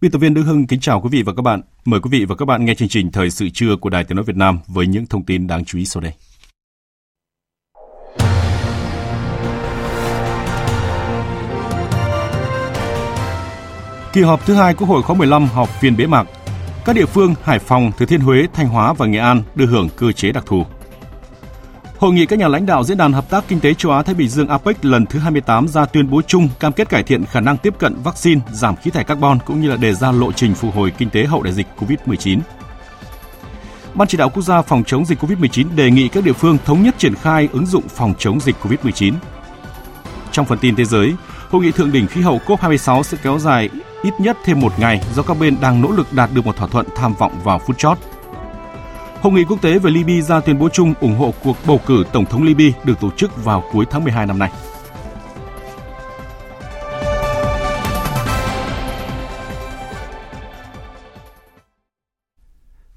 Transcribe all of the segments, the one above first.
Biên tập viên Đức Hưng kính chào quý vị và các bạn. Mời quý vị và các bạn nghe chương trình Thời sự trưa của Đài Tiếng nói Việt Nam với những thông tin đáng chú ý sau đây. Kỳ họp thứ hai Quốc hội khóa 15 họp phiên bế mạc. Các địa phương Hải Phòng, Thừa Thiên Huế, Thanh Hóa và Nghệ An được hưởng cơ chế đặc thù. Hội nghị các nhà lãnh đạo Diễn đàn Hợp tác Kinh tế Châu Á Thái Bình Dương APEC lần thứ 28 ra tuyên bố chung cam kết cải thiện khả năng tiếp cận vaccine, giảm khí thải carbon cũng như là đề ra lộ trình phục hồi kinh tế hậu đại dịch COVID-19. Ban chỉ đạo quốc gia phòng chống dịch COVID-19 đề nghị các địa phương thống nhất triển khai ứng dụng phòng chống dịch COVID-19. Trong phần tin thế giới, hội nghị thượng đỉnh khí hậu COP26 sẽ kéo dài ít nhất thêm một ngày do các bên đang nỗ lực đạt được một thỏa thuận tham vọng vào phút chót. Hội nghị quốc tế về Libya ra tuyên bố chung ủng hộ cuộc bầu cử Tổng thống Libya được tổ chức vào cuối tháng 12 năm nay.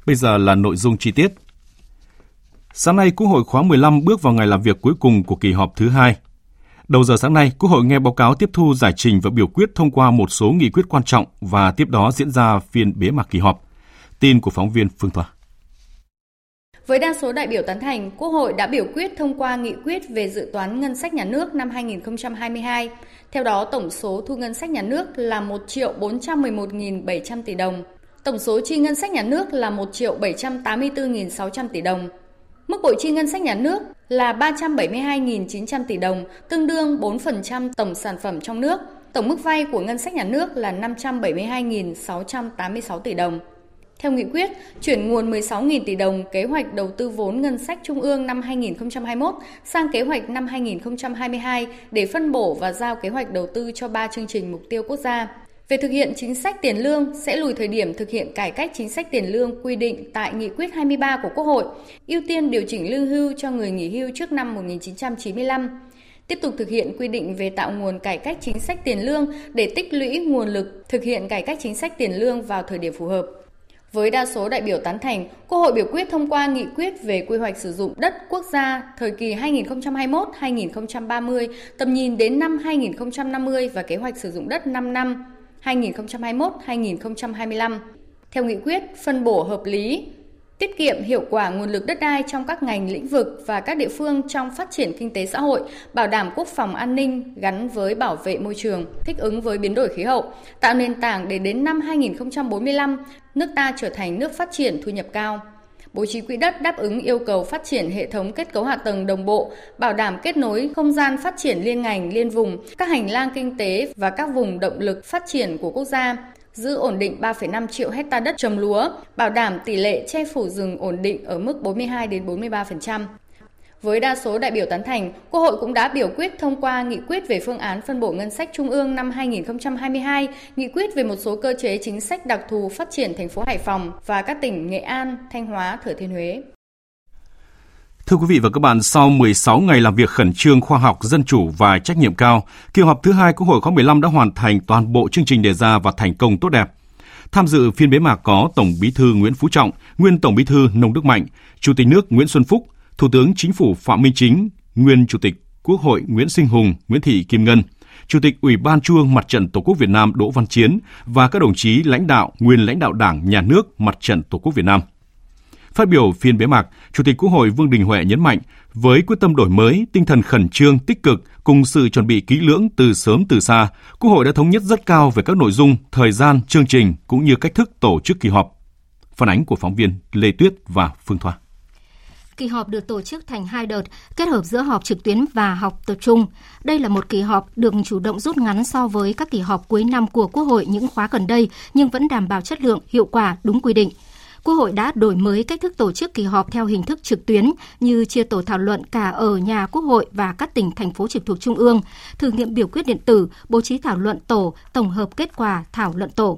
Bây giờ là nội dung chi tiết. Sáng nay, Quốc hội khóa 15 bước vào ngày làm việc cuối cùng của kỳ họp thứ hai. Đầu giờ sáng nay, Quốc hội nghe báo cáo tiếp thu giải trình và biểu quyết thông qua một số nghị quyết quan trọng và tiếp đó diễn ra phiên bế mạc kỳ họp. Tin của phóng viên Phương Thoa. Với đa số đại biểu tán thành, Quốc hội đã biểu quyết thông qua nghị quyết về dự toán ngân sách nhà nước năm 2022. Theo đó, tổng số thu ngân sách nhà nước là 1 triệu 411.700 tỷ đồng. Tổng số chi ngân sách nhà nước là 1 triệu 784.600 tỷ đồng. Mức bội chi ngân sách nhà nước là 372.900 tỷ đồng, tương đương 4% tổng sản phẩm trong nước. Tổng mức vay của ngân sách nhà nước là 572.686 tỷ đồng. Theo nghị quyết, chuyển nguồn 16.000 tỷ đồng kế hoạch đầu tư vốn ngân sách trung ương năm 2021 sang kế hoạch năm 2022 để phân bổ và giao kế hoạch đầu tư cho 3 chương trình mục tiêu quốc gia. Về thực hiện chính sách tiền lương, sẽ lùi thời điểm thực hiện cải cách chính sách tiền lương quy định tại Nghị quyết 23 của Quốc hội, ưu tiên điều chỉnh lương hưu cho người nghỉ hưu trước năm 1995 tiếp tục thực hiện quy định về tạo nguồn cải cách chính sách tiền lương để tích lũy nguồn lực thực hiện cải cách chính sách tiền lương vào thời điểm phù hợp. Với đa số đại biểu tán thành, Quốc hội biểu quyết thông qua nghị quyết về quy hoạch sử dụng đất quốc gia thời kỳ 2021-2030, tầm nhìn đến năm 2050 và kế hoạch sử dụng đất 5 năm 2021-2025. Theo nghị quyết, phân bổ hợp lý, tiết kiệm hiệu quả nguồn lực đất đai trong các ngành lĩnh vực và các địa phương trong phát triển kinh tế xã hội, bảo đảm quốc phòng an ninh gắn với bảo vệ môi trường, thích ứng với biến đổi khí hậu, tạo nền tảng để đến năm 2045, nước ta trở thành nước phát triển thu nhập cao. Bố trí quỹ đất đáp ứng yêu cầu phát triển hệ thống kết cấu hạ tầng đồng bộ, bảo đảm kết nối không gian phát triển liên ngành, liên vùng, các hành lang kinh tế và các vùng động lực phát triển của quốc gia, giữ ổn định 3,5 triệu hecta đất trồng lúa, bảo đảm tỷ lệ che phủ rừng ổn định ở mức 42 đến 43%. Với đa số đại biểu tán thành, Quốc hội cũng đã biểu quyết thông qua nghị quyết về phương án phân bổ ngân sách trung ương năm 2022, nghị quyết về một số cơ chế chính sách đặc thù phát triển thành phố Hải Phòng và các tỉnh Nghệ An, Thanh Hóa, Thừa Thiên Huế. Thưa quý vị và các bạn, sau 16 ngày làm việc khẩn trương khoa học, dân chủ và trách nhiệm cao, kỳ họp thứ hai Quốc hội khóa 15 đã hoàn thành toàn bộ chương trình đề ra và thành công tốt đẹp. Tham dự phiên bế mạc có Tổng Bí thư Nguyễn Phú Trọng, nguyên Tổng Bí thư Nông Đức Mạnh, Chủ tịch nước Nguyễn Xuân Phúc, Thủ tướng Chính phủ Phạm Minh Chính, nguyên Chủ tịch Quốc hội Nguyễn Sinh Hùng, Nguyễn Thị Kim Ngân, Chủ tịch Ủy ban Trung ương Mặt trận Tổ quốc Việt Nam Đỗ Văn Chiến và các đồng chí lãnh đạo, nguyên lãnh đạo Đảng, Nhà nước, Mặt trận Tổ quốc Việt Nam. Phát biểu phiên bế mạc, Chủ tịch Quốc hội Vương Đình Huệ nhấn mạnh, với quyết tâm đổi mới, tinh thần khẩn trương, tích cực cùng sự chuẩn bị kỹ lưỡng từ sớm từ xa, Quốc hội đã thống nhất rất cao về các nội dung, thời gian, chương trình cũng như cách thức tổ chức kỳ họp. Phản ánh của phóng viên Lê Tuyết và Phương Thoa. Kỳ họp được tổ chức thành hai đợt, kết hợp giữa họp trực tuyến và học tập trung. Đây là một kỳ họp được chủ động rút ngắn so với các kỳ họp cuối năm của Quốc hội những khóa gần đây, nhưng vẫn đảm bảo chất lượng, hiệu quả, đúng quy định. Quốc hội đã đổi mới cách thức tổ chức kỳ họp theo hình thức trực tuyến như chia tổ thảo luận cả ở nhà Quốc hội và các tỉnh, thành phố trực thuộc Trung ương, thử nghiệm biểu quyết điện tử, bố trí thảo luận tổ, tổng hợp kết quả thảo luận tổ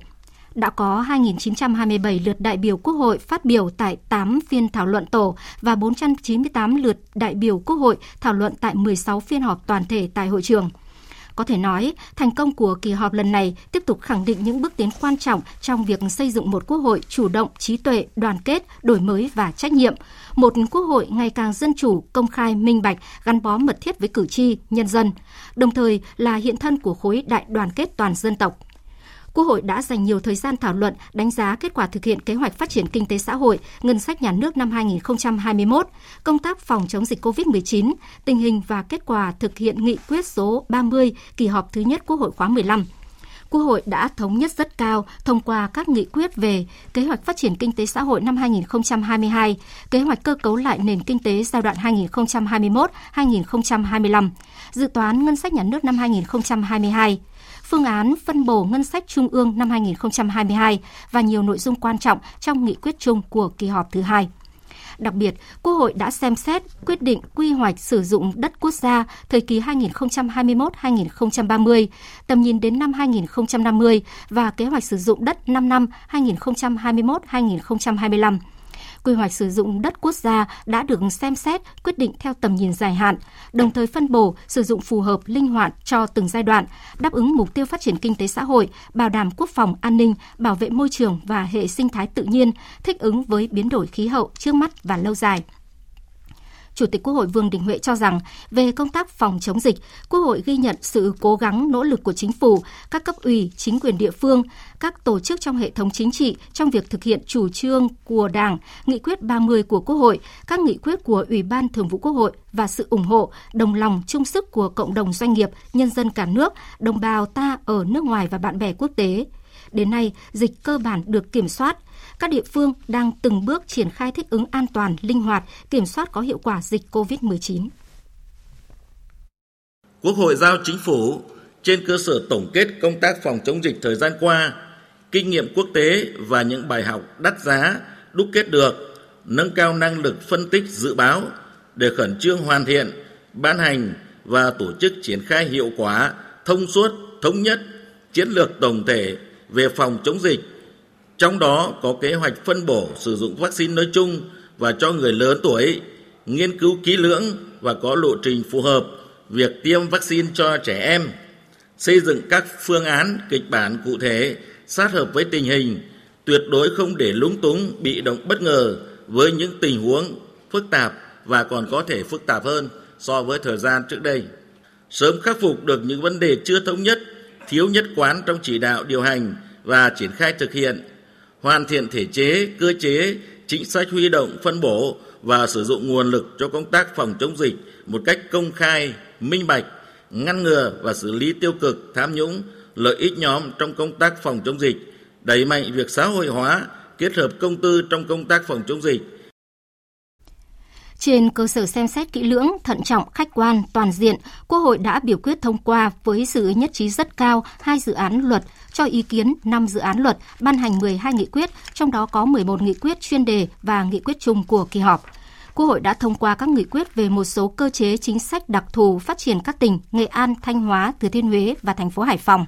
đã có 2.927 lượt đại biểu Quốc hội phát biểu tại 8 phiên thảo luận tổ và 498 lượt đại biểu Quốc hội thảo luận tại 16 phiên họp toàn thể tại hội trường. Có thể nói, thành công của kỳ họp lần này tiếp tục khẳng định những bước tiến quan trọng trong việc xây dựng một quốc hội chủ động, trí tuệ, đoàn kết, đổi mới và trách nhiệm. Một quốc hội ngày càng dân chủ, công khai, minh bạch, gắn bó mật thiết với cử tri, nhân dân, đồng thời là hiện thân của khối đại đoàn kết toàn dân tộc. Quốc hội đã dành nhiều thời gian thảo luận, đánh giá kết quả thực hiện kế hoạch phát triển kinh tế xã hội, ngân sách nhà nước năm 2021, công tác phòng chống dịch COVID-19, tình hình và kết quả thực hiện nghị quyết số 30 kỳ họp thứ nhất Quốc hội khóa 15. Quốc hội đã thống nhất rất cao thông qua các nghị quyết về kế hoạch phát triển kinh tế xã hội năm 2022, kế hoạch cơ cấu lại nền kinh tế giai đoạn 2021-2025, dự toán ngân sách nhà nước năm 2022, phương án phân bổ ngân sách trung ương năm 2022 và nhiều nội dung quan trọng trong nghị quyết chung của kỳ họp thứ hai. Đặc biệt, Quốc hội đã xem xét quyết định quy hoạch sử dụng đất quốc gia thời kỳ 2021-2030, tầm nhìn đến năm 2050 và kế hoạch sử dụng đất 5 năm 2021-2025 quy hoạch sử dụng đất quốc gia đã được xem xét quyết định theo tầm nhìn dài hạn, đồng thời phân bổ sử dụng phù hợp linh hoạt cho từng giai đoạn, đáp ứng mục tiêu phát triển kinh tế xã hội, bảo đảm quốc phòng an ninh, bảo vệ môi trường và hệ sinh thái tự nhiên, thích ứng với biến đổi khí hậu trước mắt và lâu dài. Chủ tịch Quốc hội Vương Đình Huệ cho rằng về công tác phòng chống dịch, Quốc hội ghi nhận sự cố gắng nỗ lực của chính phủ, các cấp ủy, chính quyền địa phương, các tổ chức trong hệ thống chính trị trong việc thực hiện chủ trương của Đảng, nghị quyết 30 của Quốc hội, các nghị quyết của Ủy ban Thường vụ Quốc hội và sự ủng hộ, đồng lòng chung sức của cộng đồng doanh nghiệp, nhân dân cả nước, đồng bào ta ở nước ngoài và bạn bè quốc tế. Đến nay, dịch cơ bản được kiểm soát, các địa phương đang từng bước triển khai thích ứng an toàn, linh hoạt, kiểm soát có hiệu quả dịch COVID-19. Quốc hội giao chính phủ trên cơ sở tổng kết công tác phòng chống dịch thời gian qua, kinh nghiệm quốc tế và những bài học đắt giá đúc kết được, nâng cao năng lực phân tích dự báo để khẩn trương hoàn thiện, ban hành và tổ chức triển khai hiệu quả, thông suốt, thống nhất, chiến lược tổng thể về phòng chống dịch trong đó có kế hoạch phân bổ sử dụng vaccine nói chung và cho người lớn tuổi, nghiên cứu kỹ lưỡng và có lộ trình phù hợp việc tiêm vaccine cho trẻ em, xây dựng các phương án kịch bản cụ thể sát hợp với tình hình, tuyệt đối không để lúng túng, bị động bất ngờ với những tình huống phức tạp và còn có thể phức tạp hơn so với thời gian trước đây. Sớm khắc phục được những vấn đề chưa thống nhất, thiếu nhất quán trong chỉ đạo điều hành và triển khai thực hiện hoàn thiện thể chế, cơ chế, chính sách huy động, phân bổ và sử dụng nguồn lực cho công tác phòng chống dịch một cách công khai, minh bạch, ngăn ngừa và xử lý tiêu cực, tham nhũng, lợi ích nhóm trong công tác phòng chống dịch, đẩy mạnh việc xã hội hóa, kết hợp công tư trong công tác phòng chống dịch, trên cơ sở xem xét kỹ lưỡng, thận trọng, khách quan, toàn diện, Quốc hội đã biểu quyết thông qua với sự nhất trí rất cao hai dự án luật, cho ý kiến 5 dự án luật, ban hành 12 nghị quyết, trong đó có 11 nghị quyết chuyên đề và nghị quyết chung của kỳ họp. Quốc hội đã thông qua các nghị quyết về một số cơ chế chính sách đặc thù phát triển các tỉnh Nghệ An, Thanh Hóa, Thừa Thiên Huế và thành phố Hải Phòng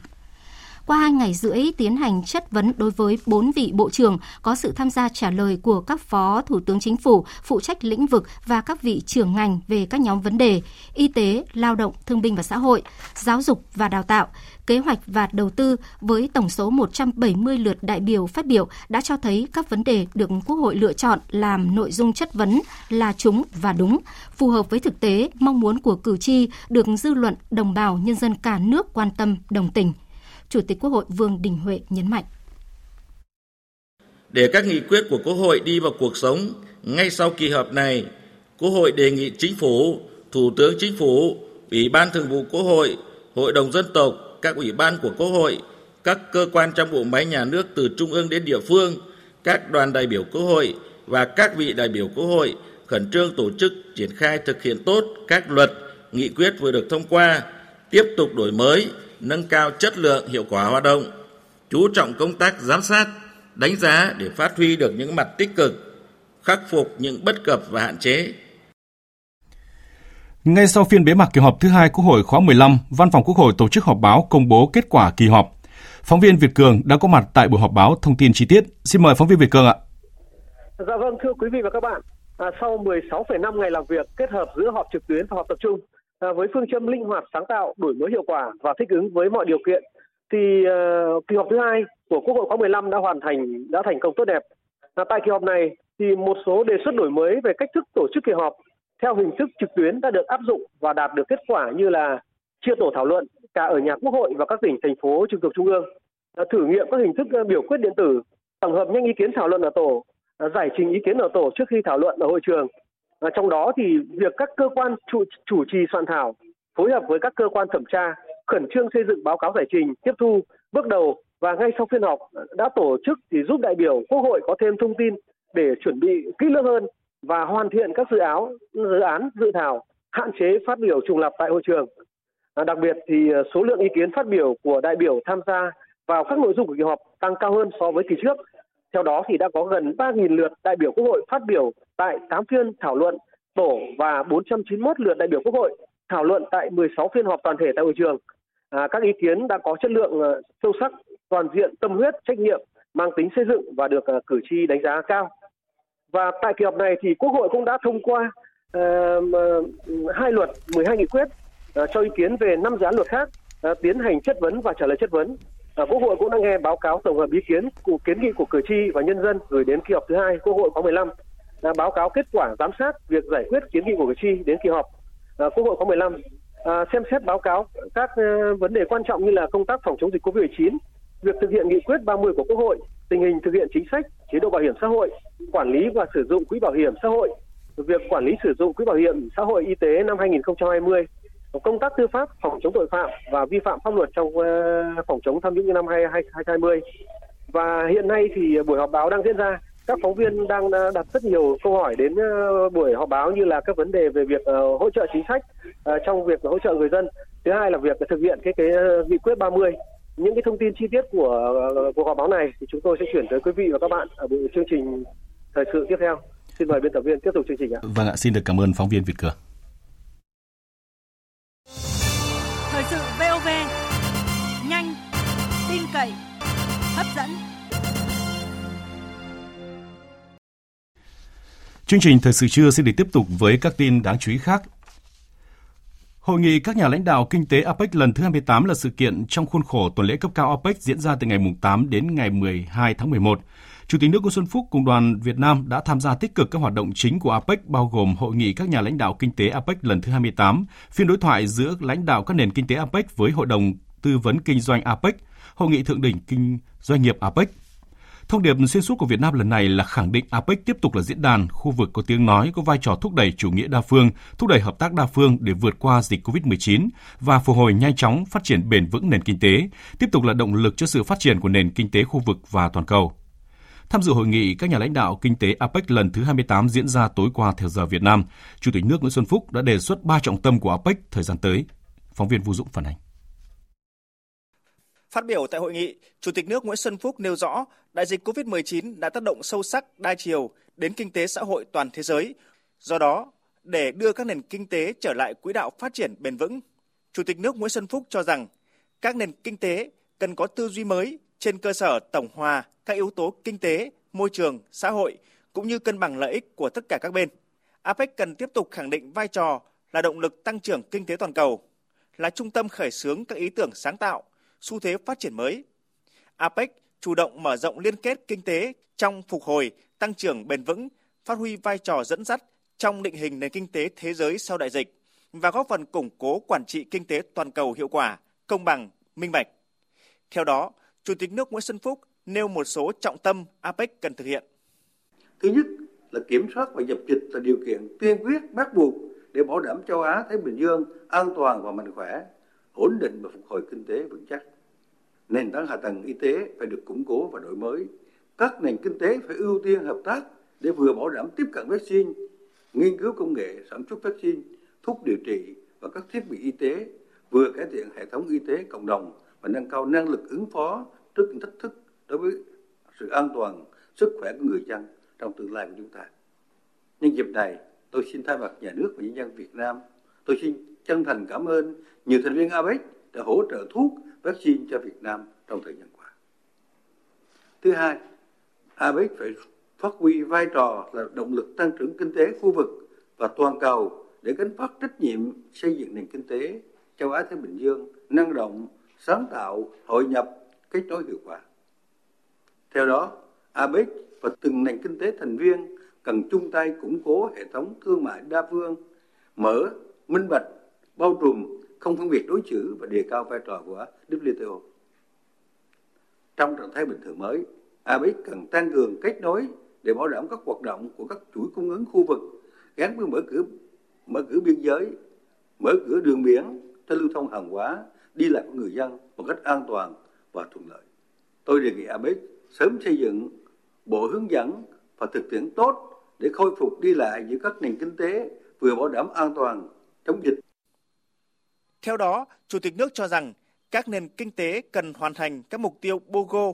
qua hai ngày rưỡi tiến hành chất vấn đối với bốn vị bộ trưởng có sự tham gia trả lời của các phó thủ tướng chính phủ phụ trách lĩnh vực và các vị trưởng ngành về các nhóm vấn đề y tế, lao động, thương binh và xã hội, giáo dục và đào tạo, kế hoạch và đầu tư với tổng số 170 lượt đại biểu phát biểu đã cho thấy các vấn đề được Quốc hội lựa chọn làm nội dung chất vấn là chúng và đúng, phù hợp với thực tế, mong muốn của cử tri được dư luận đồng bào nhân dân cả nước quan tâm đồng tình. Chủ tịch Quốc hội Vương Đình Huệ nhấn mạnh. Để các nghị quyết của Quốc hội đi vào cuộc sống, ngay sau kỳ họp này, Quốc hội đề nghị Chính phủ, Thủ tướng Chính phủ, Ủy ban Thường vụ Quốc hội, Hội đồng Dân tộc, các ủy ban của Quốc hội, các cơ quan trong bộ máy nhà nước từ trung ương đến địa phương, các đoàn đại biểu Quốc hội và các vị đại biểu Quốc hội khẩn trương tổ chức triển khai thực hiện tốt các luật, nghị quyết vừa được thông qua, tiếp tục đổi mới, nâng cao chất lượng hiệu quả hoạt động, chú trọng công tác giám sát, đánh giá để phát huy được những mặt tích cực, khắc phục những bất cập và hạn chế. Ngay sau phiên bế mạc kỳ họp thứ hai Quốc hội khóa 15, Văn phòng Quốc hội tổ chức họp báo công bố kết quả kỳ họp. Phóng viên Việt Cường đã có mặt tại buổi họp báo thông tin chi tiết. Xin mời phóng viên Việt Cường ạ. Dạ vâng, thưa quý vị và các bạn, à, sau 16,5 ngày làm việc kết hợp giữa họp trực tuyến và họp tập trung, à, với phương châm linh hoạt, sáng tạo, đổi mới hiệu quả và thích ứng với mọi điều kiện, thì uh, kỳ họp thứ hai của Quốc hội khóa 15 đã hoàn thành đã thành công tốt đẹp. À, tại kỳ họp này thì một số đề xuất đổi mới về cách thức tổ chức kỳ họp theo hình thức trực tuyến đã được áp dụng và đạt được kết quả như là chia tổ thảo luận cả ở nhà Quốc hội và các tỉnh thành phố trực thuộc trung ương, à, thử nghiệm các hình thức ờ, biểu quyết điện tử, tổng hợp nhanh ý kiến thảo luận ở tổ À, giải trình ý kiến ở tổ trước khi thảo luận ở hội trường. Và trong đó thì việc các cơ quan chủ, chủ trì soạn thảo phối hợp với các cơ quan thẩm tra khẩn trương xây dựng báo cáo giải trình, tiếp thu, bước đầu và ngay sau phiên họp đã tổ chức thì giúp đại biểu Quốc hội có thêm thông tin để chuẩn bị kỹ lưỡng hơn và hoàn thiện các dự án dự án dự thảo hạn chế phát biểu trùng lập tại hội trường. À, đặc biệt thì à, số lượng ý kiến phát biểu của đại biểu tham gia vào các nội dung của kỳ họp tăng cao hơn so với kỳ trước theo đó thì đã có gần 3.000 lượt đại biểu Quốc hội phát biểu tại 8 phiên thảo luận tổ và 491 lượt đại biểu Quốc hội thảo luận tại 16 phiên họp toàn thể tại hội trường. À, các ý kiến đã có chất lượng uh, sâu sắc, toàn diện, tâm huyết, trách nhiệm, mang tính xây dựng và được uh, cử tri đánh giá cao. Và tại kỳ họp này thì Quốc hội cũng đã thông qua uh, hai luật, 12 nghị quyết uh, cho ý kiến về năm dự án luật khác, uh, tiến hành chất vấn và trả lời chất vấn À, Quốc hội cũng đã nghe báo cáo tổng hợp ý kiến của kiến nghị của cử tri và nhân dân gửi đến kỳ họp thứ hai Quốc hội khóa 15 đã báo cáo kết quả giám sát việc giải quyết kiến nghị của cử tri đến kỳ họp à, Quốc hội khóa 15 à, xem xét báo cáo các à, vấn đề quan trọng như là công tác phòng chống dịch Covid-19, việc thực hiện nghị quyết 30 của Quốc hội, tình hình thực hiện chính sách, chế độ bảo hiểm xã hội, quản lý và sử dụng quỹ bảo hiểm xã hội, việc quản lý sử dụng quỹ bảo hiểm xã hội y tế năm 2020 công tác tư pháp phòng chống tội phạm và vi phạm pháp luật trong ờ, phòng chống tham nhũng năm 2020 và hiện nay thì buổi họp báo đang diễn ra, các phóng viên đang ờ, đặt rất nhiều câu hỏi đến ờ, buổi họp báo như là các vấn đề về việc hỗ trợ chính sách trong việc hỗ trợ người dân. Thứ hai là việc thực hiện cái cái nghị quyết 30 những cái thông tin chi tiết của cuộc họp báo này thì chúng tôi sẽ chuyển tới quý vị và các bạn ở buổi chương trình thời sự tiếp theo. Xin mời biên tập viên tiếp tục chương trình ạ. Vâng ạ, xin được cảm ơn phóng viên Việt Cường. Tin hấp dẫn Chương trình thời sự trưa sẽ được tiếp tục với các tin đáng chú ý khác. Hội nghị các nhà lãnh đạo kinh tế APEC lần thứ 28 là sự kiện trong khuôn khổ tuần lễ cấp cao APEC diễn ra từ ngày 8 đến ngày 12 tháng 11. Chủ tịch nước Nguyễn Xuân Phúc cùng đoàn Việt Nam đã tham gia tích cực các hoạt động chính của APEC bao gồm hội nghị các nhà lãnh đạo kinh tế APEC lần thứ 28, phiên đối thoại giữa lãnh đạo các nền kinh tế APEC với Hội đồng tư vấn kinh doanh APEC, hội nghị thượng đỉnh kinh doanh nghiệp APEC. Thông điệp xuyên suốt của Việt Nam lần này là khẳng định APEC tiếp tục là diễn đàn, khu vực có tiếng nói, có vai trò thúc đẩy chủ nghĩa đa phương, thúc đẩy hợp tác đa phương để vượt qua dịch COVID-19 và phục hồi nhanh chóng phát triển bền vững nền kinh tế, tiếp tục là động lực cho sự phát triển của nền kinh tế khu vực và toàn cầu. Tham dự hội nghị các nhà lãnh đạo kinh tế APEC lần thứ 28 diễn ra tối qua theo giờ Việt Nam, Chủ tịch nước Nguyễn Xuân Phúc đã đề xuất ba trọng tâm của APEC thời gian tới. Phóng viên Vũ Dũng phản ánh. Phát biểu tại hội nghị, Chủ tịch nước Nguyễn Xuân Phúc nêu rõ đại dịch COVID-19 đã tác động sâu sắc đa chiều đến kinh tế xã hội toàn thế giới. Do đó, để đưa các nền kinh tế trở lại quỹ đạo phát triển bền vững, Chủ tịch nước Nguyễn Xuân Phúc cho rằng các nền kinh tế cần có tư duy mới trên cơ sở tổng hòa các yếu tố kinh tế, môi trường, xã hội cũng như cân bằng lợi ích của tất cả các bên. APEC cần tiếp tục khẳng định vai trò là động lực tăng trưởng kinh tế toàn cầu, là trung tâm khởi xướng các ý tưởng sáng tạo, xu thế phát triển mới. APEC chủ động mở rộng liên kết kinh tế trong phục hồi, tăng trưởng bền vững, phát huy vai trò dẫn dắt trong định hình nền kinh tế thế giới sau đại dịch và góp phần củng cố quản trị kinh tế toàn cầu hiệu quả, công bằng, minh bạch. Theo đó, Chủ tịch nước Nguyễn Xuân Phúc nêu một số trọng tâm APEC cần thực hiện. Thứ nhất là kiểm soát và dập dịch là điều kiện tiên quyết bắt buộc để bảo đảm châu Á Thái Bình Dương an toàn và mạnh khỏe, ổn định và phục hồi kinh tế vững chắc. Nền tảng hạ tầng y tế phải được củng cố và đổi mới. Các nền kinh tế phải ưu tiên hợp tác để vừa bảo đảm tiếp cận vaccine, nghiên cứu công nghệ sản xuất vaccine, thuốc điều trị và các thiết bị y tế, vừa cải thiện hệ thống y tế cộng đồng và nâng cao năng lực ứng phó trước những thách thức đối với sự an toàn, sức khỏe của người dân trong tương lai của chúng ta. Nhân dịp này, tôi xin thay mặt nhà nước và nhân dân Việt Nam, tôi xin chân thành cảm ơn nhiều thành viên APEC đã hỗ trợ thuốc, vaccine cho Việt Nam trong thời gian qua. Thứ hai, APEC phải phát huy vai trò là động lực tăng trưởng kinh tế khu vực và toàn cầu để gánh phát trách nhiệm xây dựng nền kinh tế châu Á Thái Bình Dương năng động, sáng tạo, hội nhập, kết nối hiệu quả. Theo đó, APEC và từng nền kinh tế thành viên cần chung tay củng cố hệ thống thương mại đa phương, mở, minh bạch, bao trùm, không phân biệt đối xử và đề cao vai trò của WTO. Trong trạng thái bình thường mới, APEC cần tăng cường kết nối để bảo đảm các hoạt động của các chuỗi cung ứng khu vực gắn với mở cửa mở cửa biên giới, mở cửa đường biển cho lưu thông hàng hóa, đi lại của người dân một cách an toàn và thuận lợi. Tôi đề nghị APEC sớm xây dựng bộ hướng dẫn và thực tiễn tốt để khôi phục đi lại giữa các nền kinh tế vừa bảo đảm an toàn chống dịch. Theo đó, Chủ tịch nước cho rằng các nền kinh tế cần hoàn thành các mục tiêu BOGO,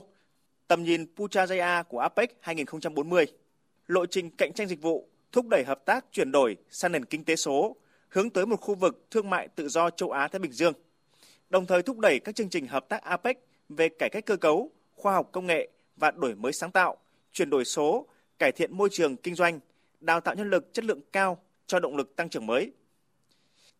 tầm nhìn Puchaya của APEC 2040, lộ trình cạnh tranh dịch vụ, thúc đẩy hợp tác chuyển đổi sang nền kinh tế số, hướng tới một khu vực thương mại tự do châu Á Thái Bình Dương. Đồng thời thúc đẩy các chương trình hợp tác APEC về cải cách cơ cấu, khoa học công nghệ và đổi mới sáng tạo, chuyển đổi số, cải thiện môi trường kinh doanh, đào tạo nhân lực chất lượng cao cho động lực tăng trưởng mới.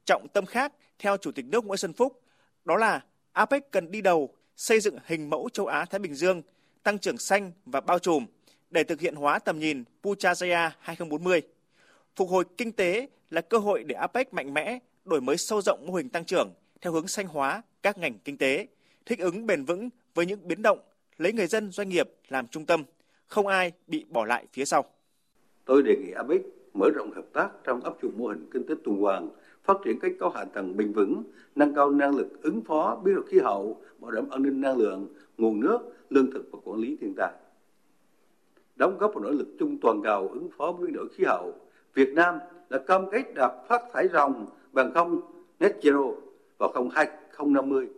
Trọng tâm khác, theo Chủ tịch nước Nguyễn Xuân Phúc, đó là APEC cần đi đầu xây dựng hình mẫu châu Á Thái Bình Dương, tăng trưởng xanh và bao trùm để thực hiện hóa tầm nhìn Puchaya 2040. Phục hồi kinh tế là cơ hội để APEC mạnh mẽ, đổi mới sâu rộng mô hình tăng trưởng theo hướng xanh hóa các ngành kinh tế, thích ứng bền vững với những biến động, lấy người dân doanh nghiệp làm trung tâm, không ai bị bỏ lại phía sau. Tôi đề nghị APEC mở rộng hợp tác trong áp dụng mô hình kinh tế tuần hoàn, phát triển kết cấu hạ tầng bền vững, nâng cao năng lực ứng phó biến đổi khí hậu, bảo đảm an ninh năng lượng, nguồn nước, lương thực và quản lý thiên tai. Đóng góp vào nỗ lực chung toàn cầu ứng phó biến đổi khí hậu, Việt Nam đã cam kết đạt phát thải ròng bằng không net zero vào năm 2050,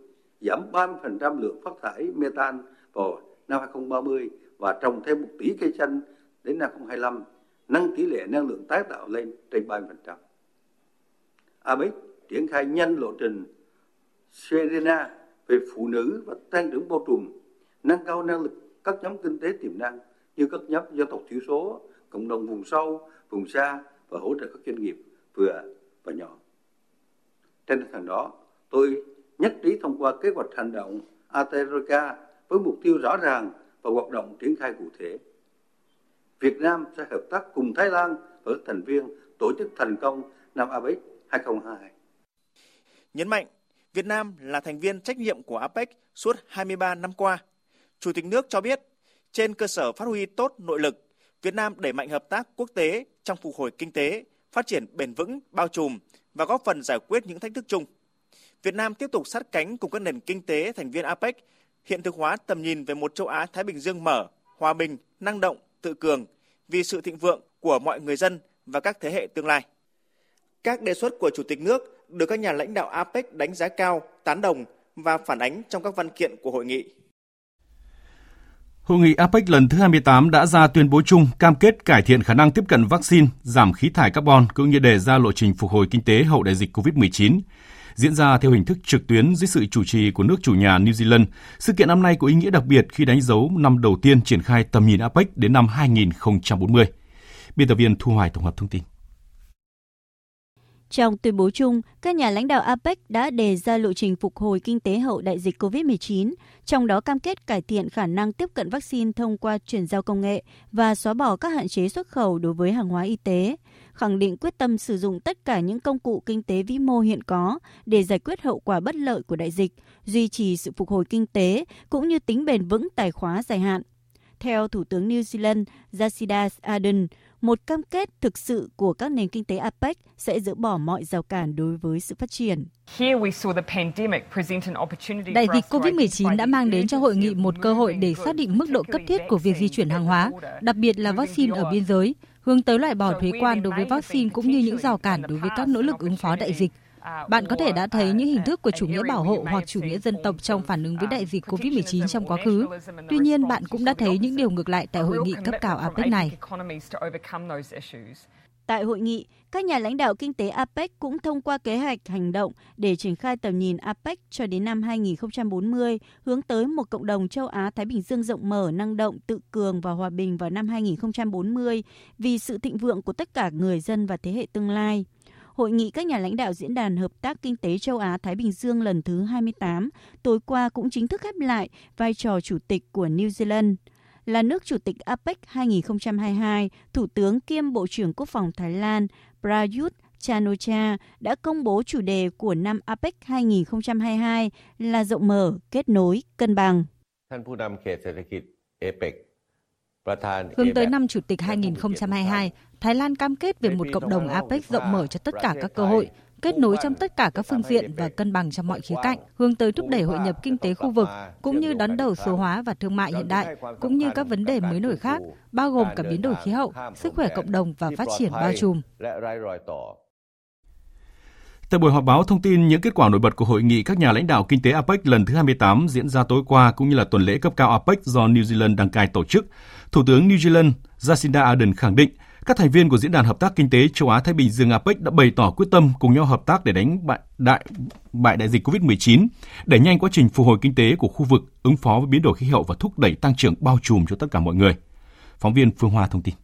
giảm 30% lượng phát thải metan vào năm 2030 và trồng thêm một tỷ cây xanh đến năm 2025, nâng tỷ lệ năng lượng tái tạo lên trên 30%. APEC triển khai nhanh lộ trình Serena về phụ nữ và tăng trưởng bao trùm, nâng cao năng lực các nhóm kinh tế tiềm năng như các nhóm dân tộc thiểu số, cộng đồng vùng sâu, vùng xa và hỗ trợ các doanh nghiệp vừa và nhỏ. Trên tinh thần đó, tôi nhất trí thông qua kế hoạch hành động Ateroka với mục tiêu rõ ràng và hoạt động triển khai cụ thể. Việt Nam sẽ hợp tác cùng Thái Lan và các thành viên tổ chức thành công năm APEC 2022. Nhấn mạnh, Việt Nam là thành viên trách nhiệm của APEC suốt 23 năm qua. Chủ tịch nước cho biết, trên cơ sở phát huy tốt nội lực, Việt Nam đẩy mạnh hợp tác quốc tế trong phục hồi kinh tế, phát triển bền vững, bao trùm và góp phần giải quyết những thách thức chung. Việt Nam tiếp tục sát cánh cùng các nền kinh tế thành viên APEC, hiện thực hóa tầm nhìn về một châu Á Thái Bình Dương mở, hòa bình, năng động, tự cường vì sự thịnh vượng của mọi người dân và các thế hệ tương lai. Các đề xuất của Chủ tịch nước được các nhà lãnh đạo APEC đánh giá cao, tán đồng và phản ánh trong các văn kiện của hội nghị. Hội nghị APEC lần thứ 28 đã ra tuyên bố chung cam kết cải thiện khả năng tiếp cận vaccine, giảm khí thải carbon cũng như đề ra lộ trình phục hồi kinh tế hậu đại dịch COVID-19. Diễn ra theo hình thức trực tuyến dưới sự chủ trì của nước chủ nhà New Zealand, sự kiện năm nay có ý nghĩa đặc biệt khi đánh dấu năm đầu tiên triển khai tầm nhìn APEC đến năm 2040. Biên tập viên Thu Hoài tổng hợp thông tin. Trong tuyên bố chung, các nhà lãnh đạo APEC đã đề ra lộ trình phục hồi kinh tế hậu đại dịch COVID-19, trong đó cam kết cải thiện khả năng tiếp cận vaccine thông qua chuyển giao công nghệ và xóa bỏ các hạn chế xuất khẩu đối với hàng hóa y tế, khẳng định quyết tâm sử dụng tất cả những công cụ kinh tế vĩ mô hiện có để giải quyết hậu quả bất lợi của đại dịch, duy trì sự phục hồi kinh tế cũng như tính bền vững tài khóa dài hạn. Theo Thủ tướng New Zealand Jacinda Ardern, một cam kết thực sự của các nền kinh tế APEC sẽ dỡ bỏ mọi rào cản đối với sự phát triển. Đại dịch COVID-19 đã mang đến cho hội nghị một cơ hội để xác định mức độ cấp thiết của việc di chuyển hàng hóa, đặc biệt là vaccine ở biên giới. hướng tới loại bỏ thuế quan đối với vaccine cũng như những rào cản đối với các nỗ lực ứng phó đại dịch. Bạn có thể đã thấy những hình thức của chủ nghĩa bảo hộ hoặc chủ nghĩa dân tộc trong phản ứng với đại dịch COVID-19 trong quá khứ. Tuy nhiên, bạn cũng đã thấy những điều ngược lại tại hội nghị cấp cao APEC này. Tại hội nghị, các nhà lãnh đạo kinh tế APEC cũng thông qua kế hoạch hành động để triển khai tầm nhìn APEC cho đến năm 2040, hướng tới một cộng đồng châu Á-Thái Bình Dương rộng mở, năng động, tự cường và hòa bình vào năm 2040 vì sự thịnh vượng của tất cả người dân và thế hệ tương lai. Hội nghị các nhà lãnh đạo Diễn đàn Hợp tác Kinh tế Châu Á-Thái Bình Dương lần thứ 28 tối qua cũng chính thức khép lại vai trò chủ tịch của New Zealand – là nước chủ tịch APEC 2022, Thủ tướng kiêm Bộ trưởng Quốc phòng Thái Lan Prayut Chanocha đã công bố chủ đề của năm APEC 2022 là rộng mở, kết nối, cân bằng. Hướng tới năm Chủ tịch 2022, Thái Lan cam kết về một cộng đồng APEC rộng mở cho tất cả các cơ hội, kết nối trong tất cả các phương diện và cân bằng trong mọi khía cạnh, hướng tới thúc đẩy hội nhập kinh tế khu vực, cũng như đón đầu số hóa và thương mại hiện đại, cũng như các vấn đề mới nổi khác, bao gồm cả biến đổi khí hậu, sức khỏe cộng đồng và phát triển bao trùm. Tại buổi họp báo thông tin những kết quả nổi bật của hội nghị các nhà lãnh đạo kinh tế APEC lần thứ 28 diễn ra tối qua cũng như là tuần lễ cấp cao APEC do New Zealand đăng cai tổ chức, Thủ tướng New Zealand Jacinda Ardern khẳng định các thành viên của Diễn đàn Hợp tác Kinh tế Châu Á-Thái Bình Dương APEC đã bày tỏ quyết tâm cùng nhau hợp tác để đánh bại đại, bại đại dịch COVID-19, đẩy nhanh quá trình phục hồi kinh tế của khu vực, ứng phó với biến đổi khí hậu và thúc đẩy tăng trưởng bao trùm cho tất cả mọi người. Phóng viên Phương Hoa thông tin.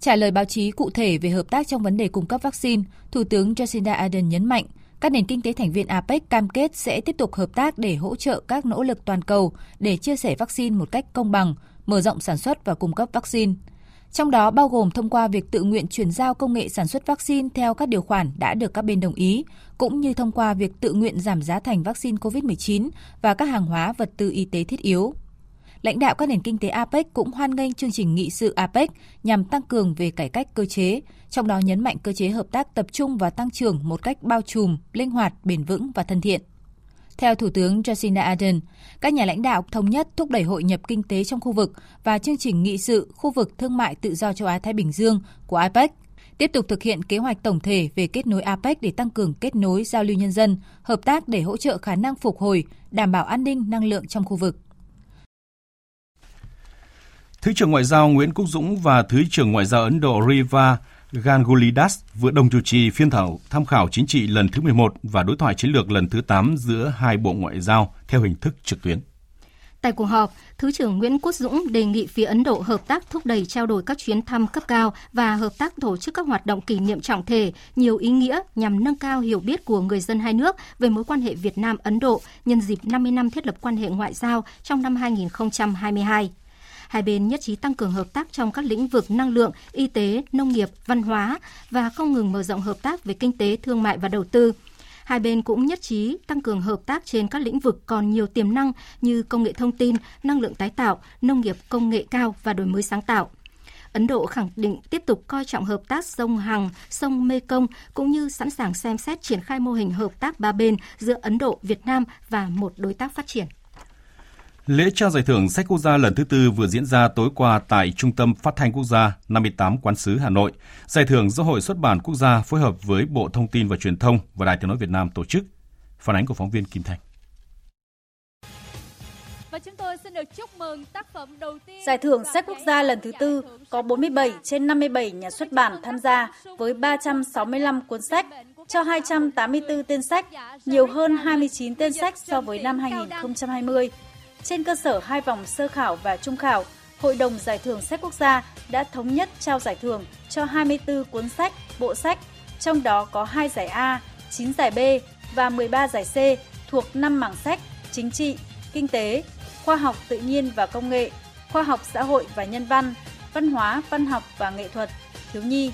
Trả lời báo chí cụ thể về hợp tác trong vấn đề cung cấp vaccine, Thủ tướng Jacinda Ardern nhấn mạnh các nền kinh tế thành viên APEC cam kết sẽ tiếp tục hợp tác để hỗ trợ các nỗ lực toàn cầu để chia sẻ vaccine một cách công bằng, mở rộng sản xuất và cung cấp vaccine – trong đó bao gồm thông qua việc tự nguyện chuyển giao công nghệ sản xuất vaccine theo các điều khoản đã được các bên đồng ý, cũng như thông qua việc tự nguyện giảm giá thành vaccine COVID-19 và các hàng hóa vật tư y tế thiết yếu. Lãnh đạo các nền kinh tế APEC cũng hoan nghênh chương trình nghị sự APEC nhằm tăng cường về cải cách cơ chế, trong đó nhấn mạnh cơ chế hợp tác tập trung và tăng trưởng một cách bao trùm, linh hoạt, bền vững và thân thiện. Theo Thủ tướng Jacinda Ardern, các nhà lãnh đạo thống nhất thúc đẩy hội nhập kinh tế trong khu vực và chương trình nghị sự khu vực thương mại tự do châu Á-Thái Bình Dương của APEC, tiếp tục thực hiện kế hoạch tổng thể về kết nối APEC để tăng cường kết nối giao lưu nhân dân, hợp tác để hỗ trợ khả năng phục hồi, đảm bảo an ninh năng lượng trong khu vực. Thứ trưởng Ngoại giao Nguyễn Quốc Dũng và Thứ trưởng Ngoại giao Ấn Độ Riva Gangulidas vừa đồng chủ trì phiên thảo tham khảo chính trị lần thứ 11 và đối thoại chiến lược lần thứ 8 giữa hai bộ ngoại giao theo hình thức trực tuyến. Tại cuộc họp, Thứ trưởng Nguyễn Quốc Dũng đề nghị phía Ấn Độ hợp tác thúc đẩy trao đổi các chuyến thăm cấp cao và hợp tác tổ chức các hoạt động kỷ niệm trọng thể nhiều ý nghĩa nhằm nâng cao hiểu biết của người dân hai nước về mối quan hệ Việt Nam-Ấn Độ nhân dịp 50 năm thiết lập quan hệ ngoại giao trong năm 2022. Hai bên nhất trí tăng cường hợp tác trong các lĩnh vực năng lượng, y tế, nông nghiệp, văn hóa và không ngừng mở rộng hợp tác về kinh tế, thương mại và đầu tư. Hai bên cũng nhất trí tăng cường hợp tác trên các lĩnh vực còn nhiều tiềm năng như công nghệ thông tin, năng lượng tái tạo, nông nghiệp công nghệ cao và đổi mới sáng tạo. Ấn Độ khẳng định tiếp tục coi trọng hợp tác sông Hằng, sông Mekong cũng như sẵn sàng xem xét triển khai mô hình hợp tác ba bên giữa Ấn Độ, Việt Nam và một đối tác phát triển. Lễ trao giải thưởng sách quốc gia lần thứ tư vừa diễn ra tối qua tại Trung tâm Phát thanh Quốc gia 58 Quán sứ Hà Nội. Giải thưởng do Hội xuất bản quốc gia phối hợp với Bộ Thông tin và Truyền thông và Đài Tiếng nói Việt Nam tổ chức. Phản ánh của phóng viên Kim Thành. Và chúng tôi xin được chúc mừng tác phẩm đầu tiên. Giải thưởng sách quốc gia lần thứ tư có 47 trên 57 nhà xuất bản tham gia với 365 cuốn sách cho 284 tên sách, nhiều hơn 29 tên sách so với năm 2020. Trên cơ sở hai vòng sơ khảo và trung khảo, Hội đồng Giải thưởng Sách Quốc gia đã thống nhất trao giải thưởng cho 24 cuốn sách, bộ sách, trong đó có 2 giải A, 9 giải B và 13 giải C thuộc 5 mảng sách chính trị, kinh tế, khoa học tự nhiên và công nghệ, khoa học xã hội và nhân văn, văn hóa, văn học và nghệ thuật, thiếu nhi.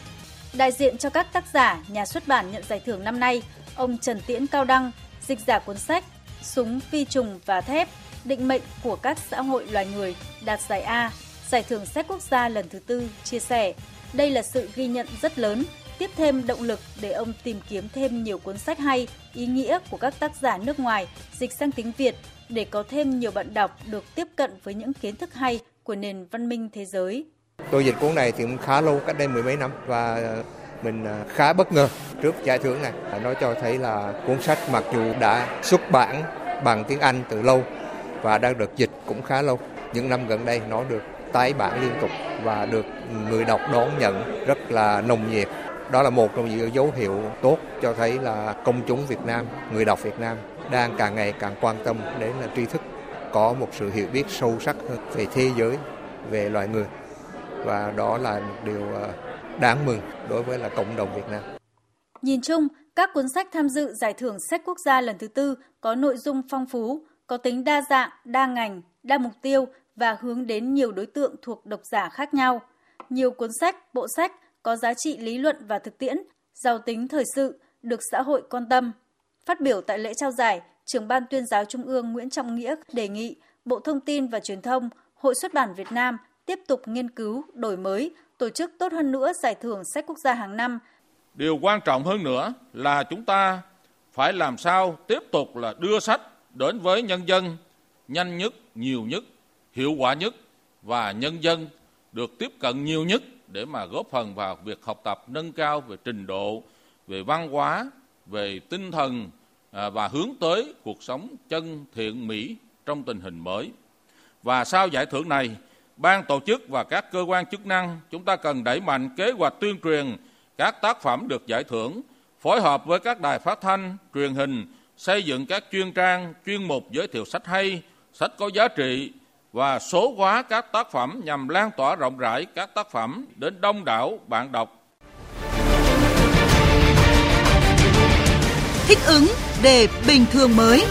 Đại diện cho các tác giả, nhà xuất bản nhận giải thưởng năm nay, ông Trần Tiễn Cao Đăng, dịch giả cuốn sách Súng, phi trùng và thép định mệnh của các xã hội loài người đạt giải A, giải thưởng sách quốc gia lần thứ tư chia sẻ. Đây là sự ghi nhận rất lớn, tiếp thêm động lực để ông tìm kiếm thêm nhiều cuốn sách hay, ý nghĩa của các tác giả nước ngoài dịch sang tiếng Việt để có thêm nhiều bạn đọc được tiếp cận với những kiến thức hay của nền văn minh thế giới. Tôi dịch cuốn này thì cũng khá lâu, cách đây mười mấy năm và ờ, mình ờ, khá bất ngờ trước giải thưởng này. Nó cho thấy là cuốn sách mặc dù đã xuất bản bằng tiếng Anh từ lâu và đang được dịch cũng khá lâu. Những năm gần đây nó được tái bản liên tục và được người đọc đón nhận rất là nồng nhiệt. Đó là một trong những dấu hiệu tốt cho thấy là công chúng Việt Nam, người đọc Việt Nam đang càng ngày càng quan tâm đến là tri thức, có một sự hiểu biết sâu sắc hơn về thế giới, về loài người. Và đó là một điều ờ, đáng mừng đối với là cộng đồng Việt Nam. Nhìn chung, các cuốn sách tham dự Giải thưởng Sách Quốc gia lần thứ tư có nội dung phong phú, có tính đa dạng, đa ngành, đa mục tiêu và hướng đến nhiều đối tượng thuộc độc giả khác nhau. Nhiều cuốn sách, bộ sách có giá trị lý luận và thực tiễn, giàu tính thời sự, được xã hội quan tâm. Phát biểu tại lễ trao giải, trưởng ban tuyên giáo Trung ương Nguyễn Trọng Nghĩa đề nghị Bộ Thông tin và Truyền thông, Hội xuất bản Việt Nam tiếp tục nghiên cứu, đổi mới, tổ chức tốt hơn nữa giải thưởng sách quốc gia hàng năm. Điều quan trọng hơn nữa là chúng ta phải làm sao tiếp tục là đưa sách đến với nhân dân nhanh nhất, nhiều nhất, hiệu quả nhất và nhân dân được tiếp cận nhiều nhất để mà góp phần vào việc học tập nâng cao về trình độ, về văn hóa, về tinh thần à, và hướng tới cuộc sống chân thiện mỹ trong tình hình mới. Và sau giải thưởng này, ban tổ chức và các cơ quan chức năng chúng ta cần đẩy mạnh kế hoạch tuyên truyền các tác phẩm được giải thưởng, phối hợp với các đài phát thanh, truyền hình, xây dựng các chuyên trang, chuyên mục giới thiệu sách hay, sách có giá trị và số hóa các tác phẩm nhằm lan tỏa rộng rãi các tác phẩm đến đông đảo bạn đọc. Thích ứng để bình thường mới.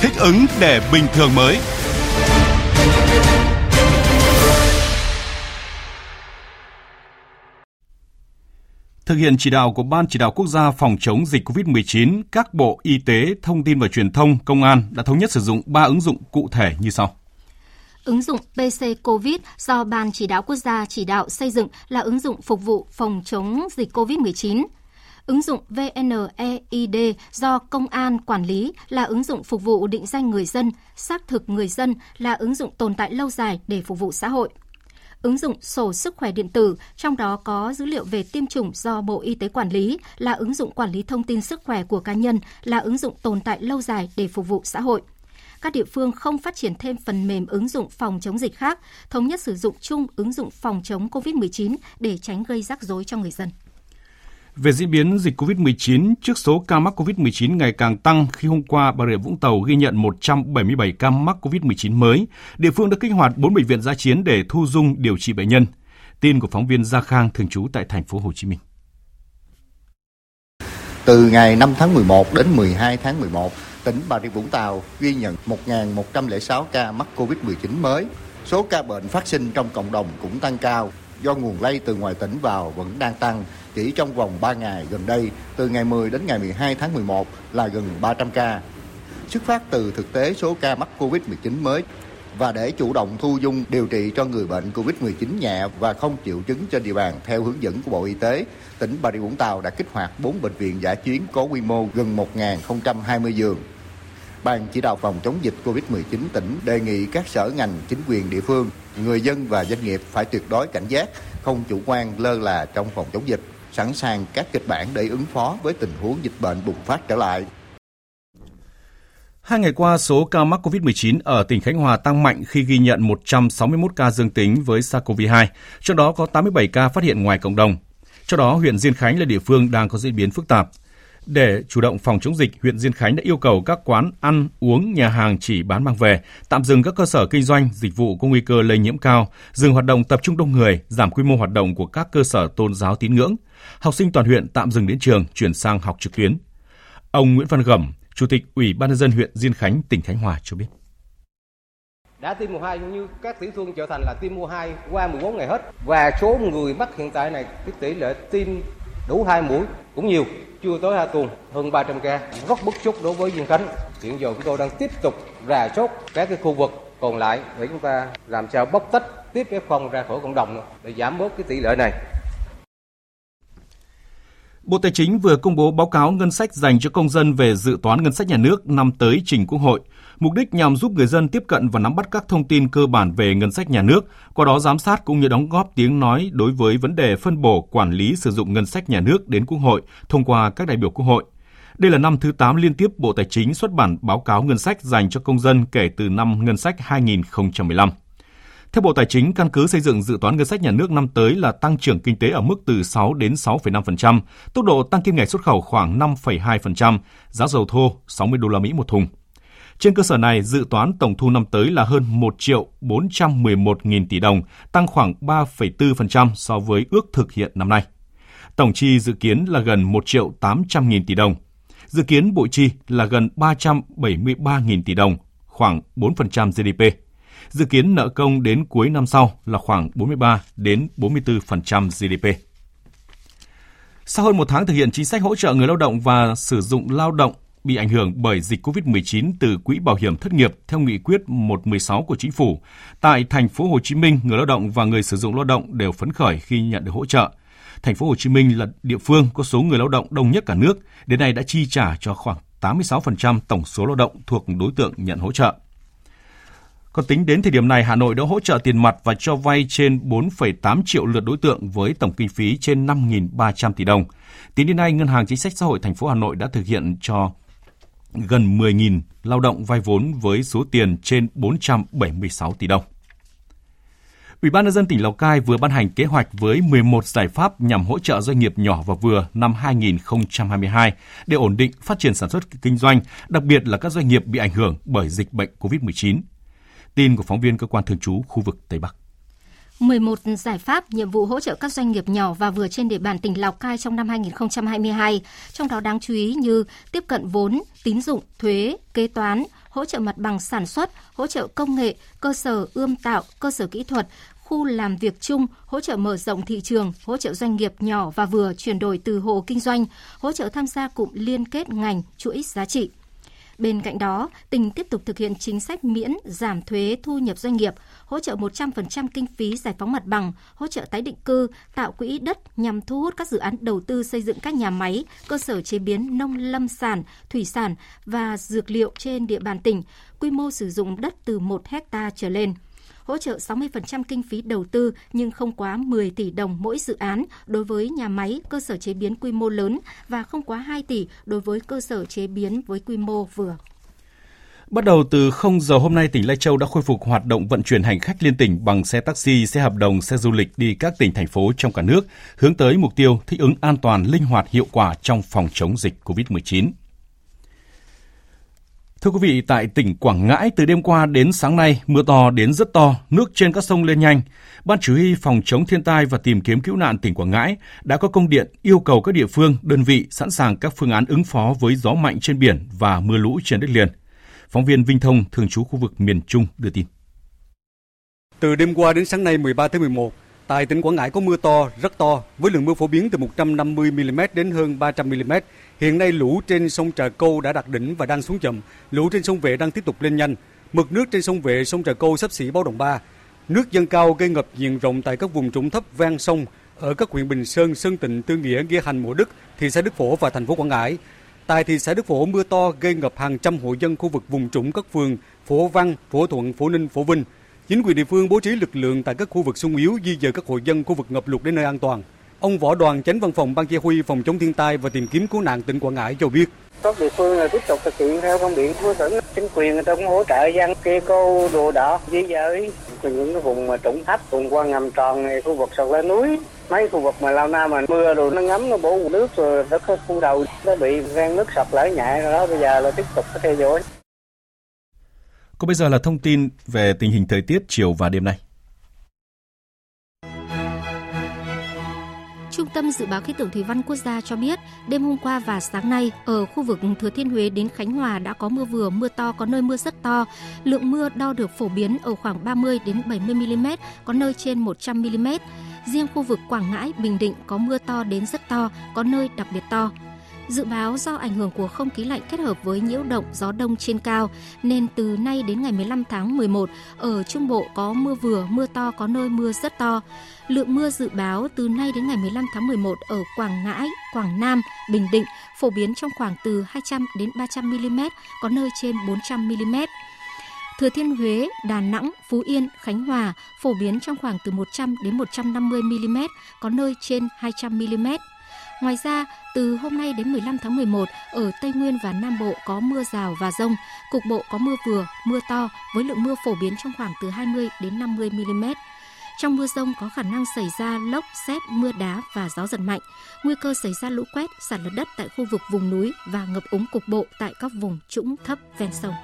Thích ứng để bình thường mới. Thực hiện chỉ đạo của Ban Chỉ đạo Quốc gia phòng chống dịch COVID-19, các Bộ Y tế, Thông tin và Truyền thông, Công an đã thống nhất sử dụng 3 ứng dụng cụ thể như sau. Ứng dụng PC COVID do Ban Chỉ đạo Quốc gia chỉ đạo xây dựng là ứng dụng phục vụ phòng chống dịch COVID-19. Ứng dụng VNEID do Công an quản lý là ứng dụng phục vụ định danh người dân, xác thực người dân là ứng dụng tồn tại lâu dài để phục vụ xã hội ứng dụng sổ sức khỏe điện tử, trong đó có dữ liệu về tiêm chủng do Bộ Y tế quản lý, là ứng dụng quản lý thông tin sức khỏe của cá nhân, là ứng dụng tồn tại lâu dài để phục vụ xã hội các địa phương không phát triển thêm phần mềm ứng dụng phòng chống dịch khác, thống nhất sử dụng chung ứng dụng phòng chống COVID-19 để tránh gây rắc rối cho người dân. Về diễn biến dịch COVID-19, trước số ca mắc COVID-19 ngày càng tăng khi hôm qua Bà Rịa Vũng Tàu ghi nhận 177 ca mắc COVID-19 mới, địa phương đã kích hoạt 4 bệnh viện giã chiến để thu dung điều trị bệnh nhân. Tin của phóng viên Gia Khang thường trú tại thành phố Hồ Chí Minh. Từ ngày 5 tháng 11 đến 12 tháng 11, tỉnh Bà Rịa Vũng Tàu ghi nhận 1.106 ca mắc COVID-19 mới. Số ca bệnh phát sinh trong cộng đồng cũng tăng cao do nguồn lây từ ngoài tỉnh vào vẫn đang tăng chỉ trong vòng 3 ngày gần đây, từ ngày 10 đến ngày 12 tháng 11 là gần 300 ca. Xuất phát từ thực tế số ca mắc COVID-19 mới và để chủ động thu dung điều trị cho người bệnh COVID-19 nhẹ và không triệu chứng trên địa bàn theo hướng dẫn của Bộ Y tế, tỉnh Bà Rịa Vũng Tàu đã kích hoạt 4 bệnh viện giả chiến có quy mô gần 1.020 giường. Ban chỉ đạo phòng chống dịch COVID-19 tỉnh đề nghị các sở ngành, chính quyền địa phương, người dân và doanh nghiệp phải tuyệt đối cảnh giác, không chủ quan lơ là trong phòng chống dịch sẵn sàng các kịch bản để ứng phó với tình huống dịch bệnh bùng phát trở lại. Hai ngày qua, số ca mắc COVID-19 ở tỉnh Khánh Hòa tăng mạnh khi ghi nhận 161 ca dương tính với SARS-CoV-2, trong đó có 87 ca phát hiện ngoài cộng đồng. Trong đó, huyện Diên Khánh là địa phương đang có diễn biến phức tạp. Để chủ động phòng chống dịch, huyện Diên Khánh đã yêu cầu các quán ăn, uống, nhà hàng chỉ bán mang về, tạm dừng các cơ sở kinh doanh, dịch vụ có nguy cơ lây nhiễm cao, dừng hoạt động tập trung đông người, giảm quy mô hoạt động của các cơ sở tôn giáo tín ngưỡng. Học sinh toàn huyện tạm dừng đến trường, chuyển sang học trực tuyến. Ông Nguyễn Văn Gẩm, Chủ tịch Ủy ban nhân dân huyện Diên Khánh, tỉnh Khánh Hòa cho biết đã tiêm mũi hai như các tiểu thương trở thành là tiêm mũi hai qua 14 ngày hết và số người mắc hiện tại này cái tỷ lệ tiêm đủ hai mũi cũng nhiều chưa tới hai tuần, hơn 300 ca. Rất bức xúc đối với Diên Khánh. Hiện giờ chúng tôi đang tiếp tục rà soát các cái khu vực còn lại để chúng ta làm sao bóc tách, tiếp F0 ra khỏi cộng đồng để giảm bớt cái tỷ lệ này. Bộ Tài chính vừa công bố báo cáo ngân sách dành cho công dân về dự toán ngân sách nhà nước năm tới trình Quốc hội. Mục đích nhằm giúp người dân tiếp cận và nắm bắt các thông tin cơ bản về ngân sách nhà nước, qua đó giám sát cũng như đóng góp tiếng nói đối với vấn đề phân bổ quản lý sử dụng ngân sách nhà nước đến Quốc hội thông qua các đại biểu Quốc hội. Đây là năm thứ 8 liên tiếp Bộ Tài chính xuất bản báo cáo ngân sách dành cho công dân kể từ năm ngân sách 2015. Theo Bộ Tài chính, căn cứ xây dựng dự toán ngân sách nhà nước năm tới là tăng trưởng kinh tế ở mức từ 6 đến 6,5%, tốc độ tăng kim ngạch xuất khẩu khoảng 5,2%, giá dầu thô 60 đô la Mỹ một thùng. Trên cơ sở này, dự toán tổng thu năm tới là hơn 1 triệu 411 nghìn tỷ đồng, tăng khoảng 3,4% so với ước thực hiện năm nay. Tổng chi dự kiến là gần 1 triệu 800 nghìn tỷ đồng. Dự kiến bộ chi là gần 373 nghìn tỷ đồng, khoảng 4% GDP. Dự kiến nợ công đến cuối năm sau là khoảng 43 đến 44% GDP. Sau hơn một tháng thực hiện chính sách hỗ trợ người lao động và sử dụng lao động bị ảnh hưởng bởi dịch COVID-19 từ quỹ bảo hiểm thất nghiệp theo nghị quyết 116 của chính phủ, tại thành phố Hồ Chí Minh, người lao động và người sử dụng lao động đều phấn khởi khi nhận được hỗ trợ. Thành phố Hồ Chí Minh là địa phương có số người lao động đông nhất cả nước, đến nay đã chi trả cho khoảng 86% tổng số lao động thuộc đối tượng nhận hỗ trợ. Còn tính đến thời điểm này, Hà Nội đã hỗ trợ tiền mặt và cho vay trên 4,8 triệu lượt đối tượng với tổng kinh phí trên 5.300 tỷ đồng. Tính đến nay, Ngân hàng Chính sách Xã hội thành phố Hà Nội đã thực hiện cho gần 10.000 lao động vay vốn với số tiền trên 476 tỷ đồng. Ủy ban nhân dân tỉnh Lào Cai vừa ban hành kế hoạch với 11 giải pháp nhằm hỗ trợ doanh nghiệp nhỏ và vừa năm 2022 để ổn định phát triển sản xuất kinh doanh, đặc biệt là các doanh nghiệp bị ảnh hưởng bởi dịch bệnh COVID-19. Tin của phóng viên cơ quan thường trú khu vực Tây Bắc. 11 giải pháp nhiệm vụ hỗ trợ các doanh nghiệp nhỏ và vừa trên địa bàn tỉnh Lào Cai trong năm 2022, trong đó đáng chú ý như tiếp cận vốn, tín dụng, thuế, kế toán, hỗ trợ mặt bằng sản xuất, hỗ trợ công nghệ, cơ sở ươm tạo, cơ sở kỹ thuật, khu làm việc chung, hỗ trợ mở rộng thị trường, hỗ trợ doanh nghiệp nhỏ và vừa chuyển đổi từ hộ kinh doanh, hỗ trợ tham gia cụm liên kết ngành chuỗi giá trị. Bên cạnh đó, tỉnh tiếp tục thực hiện chính sách miễn giảm thuế thu nhập doanh nghiệp, hỗ trợ 100% kinh phí giải phóng mặt bằng, hỗ trợ tái định cư, tạo quỹ đất nhằm thu hút các dự án đầu tư xây dựng các nhà máy, cơ sở chế biến nông lâm sản, thủy sản và dược liệu trên địa bàn tỉnh, quy mô sử dụng đất từ 1 hecta trở lên hỗ trợ 60% kinh phí đầu tư nhưng không quá 10 tỷ đồng mỗi dự án đối với nhà máy, cơ sở chế biến quy mô lớn và không quá 2 tỷ đối với cơ sở chế biến với quy mô vừa. Bắt đầu từ 0 giờ hôm nay, tỉnh Lai Châu đã khôi phục hoạt động vận chuyển hành khách liên tỉnh bằng xe taxi, xe hợp đồng, xe du lịch đi các tỉnh, thành phố trong cả nước, hướng tới mục tiêu thích ứng an toàn, linh hoạt, hiệu quả trong phòng chống dịch COVID-19. Thưa quý vị, tại tỉnh Quảng Ngãi từ đêm qua đến sáng nay, mưa to đến rất to, nước trên các sông lên nhanh. Ban chỉ huy phòng chống thiên tai và tìm kiếm cứu nạn tỉnh Quảng Ngãi đã có công điện yêu cầu các địa phương, đơn vị sẵn sàng các phương án ứng phó với gió mạnh trên biển và mưa lũ trên đất liền. Phóng viên Vinh Thông, thường trú khu vực miền Trung đưa tin. Từ đêm qua đến sáng nay 13 tháng 11, tại tỉnh Quảng Ngãi có mưa to, rất to, với lượng mưa phổ biến từ 150 mm đến hơn 300 mm Hiện nay lũ trên sông Trà Câu đã đạt đỉnh và đang xuống chậm, lũ trên sông Vệ đang tiếp tục lên nhanh. Mực nước trên sông Vệ, sông Trà Câu sắp xỉ báo động 3. Nước dâng cao gây ngập diện rộng tại các vùng trũng thấp ven sông ở các huyện Bình Sơn, Sơn Tịnh, Tư Nghĩa, Nghĩa Hành, Mộ Đức, thị xã Đức Phổ và thành phố Quảng Ngãi. Tại thị xã Đức Phổ, mưa to gây ngập hàng trăm hộ dân khu vực vùng trũng các phường Phổ Văn, Phổ Thuận, Phổ Ninh, Phổ Vinh. Chính quyền địa phương bố trí lực lượng tại các khu vực sung yếu di dời các hộ dân khu vực ngập lụt đến nơi an toàn. Ông Võ Đoàn, Chánh Văn phòng Ban Chỉ huy phòng chống thiên tai và tìm kiếm cứu nạn tỉnh Quảng Ngãi cho biết. Các địa phương là tiếp tục thực hiện theo công điện của tỉnh, chính quyền người ta cũng hỗ trợ dân kia cô đồ đỏ di dời những cái vùng mà trũng thấp, vùng qua ngầm tròn này, khu vực sạt lên núi, mấy khu vực mà lao nam mà mưa rồi nó ngấm nó bổ nước rồi đất khu đầu nó bị ven nước sập lở nhẹ rồi đó bây giờ là tiếp tục theo dõi. Còn bây giờ là thông tin về tình hình thời tiết chiều và đêm nay. Tâm Dự báo Khí tượng Thủy văn Quốc gia cho biết, đêm hôm qua và sáng nay, ở khu vực Thừa Thiên Huế đến Khánh Hòa đã có mưa vừa, mưa to, có nơi mưa rất to. Lượng mưa đo được phổ biến ở khoảng 30 đến 70 mm, có nơi trên 100 mm. Riêng khu vực Quảng Ngãi, Bình Định có mưa to đến rất to, có nơi đặc biệt to. Dự báo do ảnh hưởng của không khí lạnh kết hợp với nhiễu động gió đông trên cao nên từ nay đến ngày 15 tháng 11 ở Trung Bộ có mưa vừa, mưa to, có nơi mưa rất to. Lượng mưa dự báo từ nay đến ngày 15 tháng 11 ở Quảng Ngãi, Quảng Nam, Bình Định phổ biến trong khoảng từ 200 đến 300 mm, có nơi trên 400 mm. Thừa Thiên Huế, Đà Nẵng, Phú Yên, Khánh Hòa phổ biến trong khoảng từ 100 đến 150 mm, có nơi trên 200 mm. Ngoài ra, từ hôm nay đến 15 tháng 11, ở Tây Nguyên và Nam Bộ có mưa rào và rông, cục bộ có mưa vừa, mưa to với lượng mưa phổ biến trong khoảng từ 20 đến 50 mm. Trong mưa rông có khả năng xảy ra lốc, xét, mưa đá và gió giật mạnh. Nguy cơ xảy ra lũ quét, sạt lở đất tại khu vực vùng núi và ngập úng cục bộ tại các vùng trũng thấp ven sông.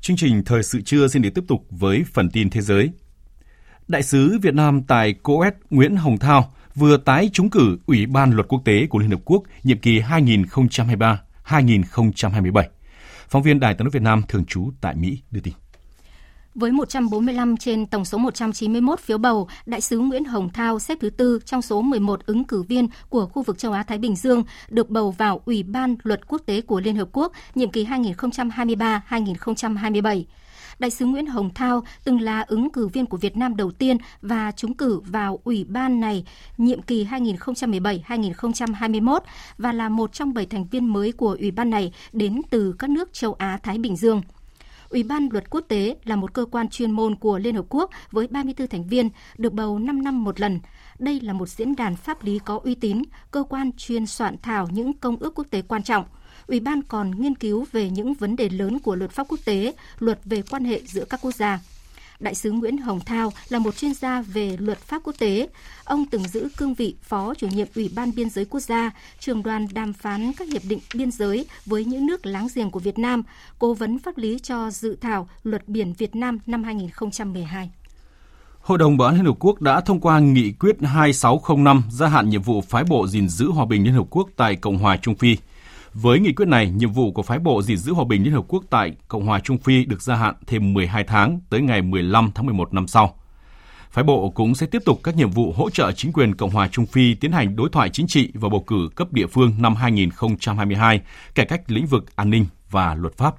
Chương trình Thời sự trưa xin được tiếp tục với phần tin thế giới. Đại sứ Việt Nam tại Coes Nguyễn Hồng Thao vừa tái trúng cử Ủy ban Luật Quốc tế của Liên Hợp Quốc nhiệm kỳ 2023-2027. Phóng viên Đài tiếng nước Việt Nam thường trú tại Mỹ đưa tin. Với 145 trên tổng số 191 phiếu bầu, Đại sứ Nguyễn Hồng Thao xếp thứ tư trong số 11 ứng cử viên của khu vực châu Á-Thái Bình Dương được bầu vào Ủy ban Luật Quốc tế của Liên Hợp Quốc nhiệm kỳ 2023-2027. Đại sứ Nguyễn Hồng Thao từng là ứng cử viên của Việt Nam đầu tiên và trúng cử vào ủy ban này nhiệm kỳ 2017-2021 và là một trong bảy thành viên mới của ủy ban này đến từ các nước châu Á-Thái Bình Dương. Ủy ban luật quốc tế là một cơ quan chuyên môn của Liên Hợp Quốc với 34 thành viên, được bầu 5 năm một lần. Đây là một diễn đàn pháp lý có uy tín, cơ quan chuyên soạn thảo những công ước quốc tế quan trọng – Ủy ban còn nghiên cứu về những vấn đề lớn của luật pháp quốc tế, luật về quan hệ giữa các quốc gia. Đại sứ Nguyễn Hồng Thao là một chuyên gia về luật pháp quốc tế. Ông từng giữ cương vị Phó chủ nhiệm Ủy ban Biên giới Quốc gia, trường đoàn đàm phán các hiệp định biên giới với những nước láng giềng của Việt Nam, cố vấn pháp lý cho dự thảo Luật Biển Việt Nam năm 2012. Hội đồng Bảo an Liên Hợp Quốc đã thông qua nghị quyết 2605 gia hạn nhiệm vụ phái bộ gìn giữ hòa bình Liên Hợp Quốc tại Cộng hòa Trung Phi – với nghị quyết này, nhiệm vụ của phái bộ gìn giữ hòa bình Liên Hợp Quốc tại Cộng hòa Trung Phi được gia hạn thêm 12 tháng tới ngày 15 tháng 11 năm sau. Phái bộ cũng sẽ tiếp tục các nhiệm vụ hỗ trợ chính quyền Cộng hòa Trung Phi tiến hành đối thoại chính trị và bầu cử cấp địa phương năm 2022, cải cách lĩnh vực an ninh và luật pháp.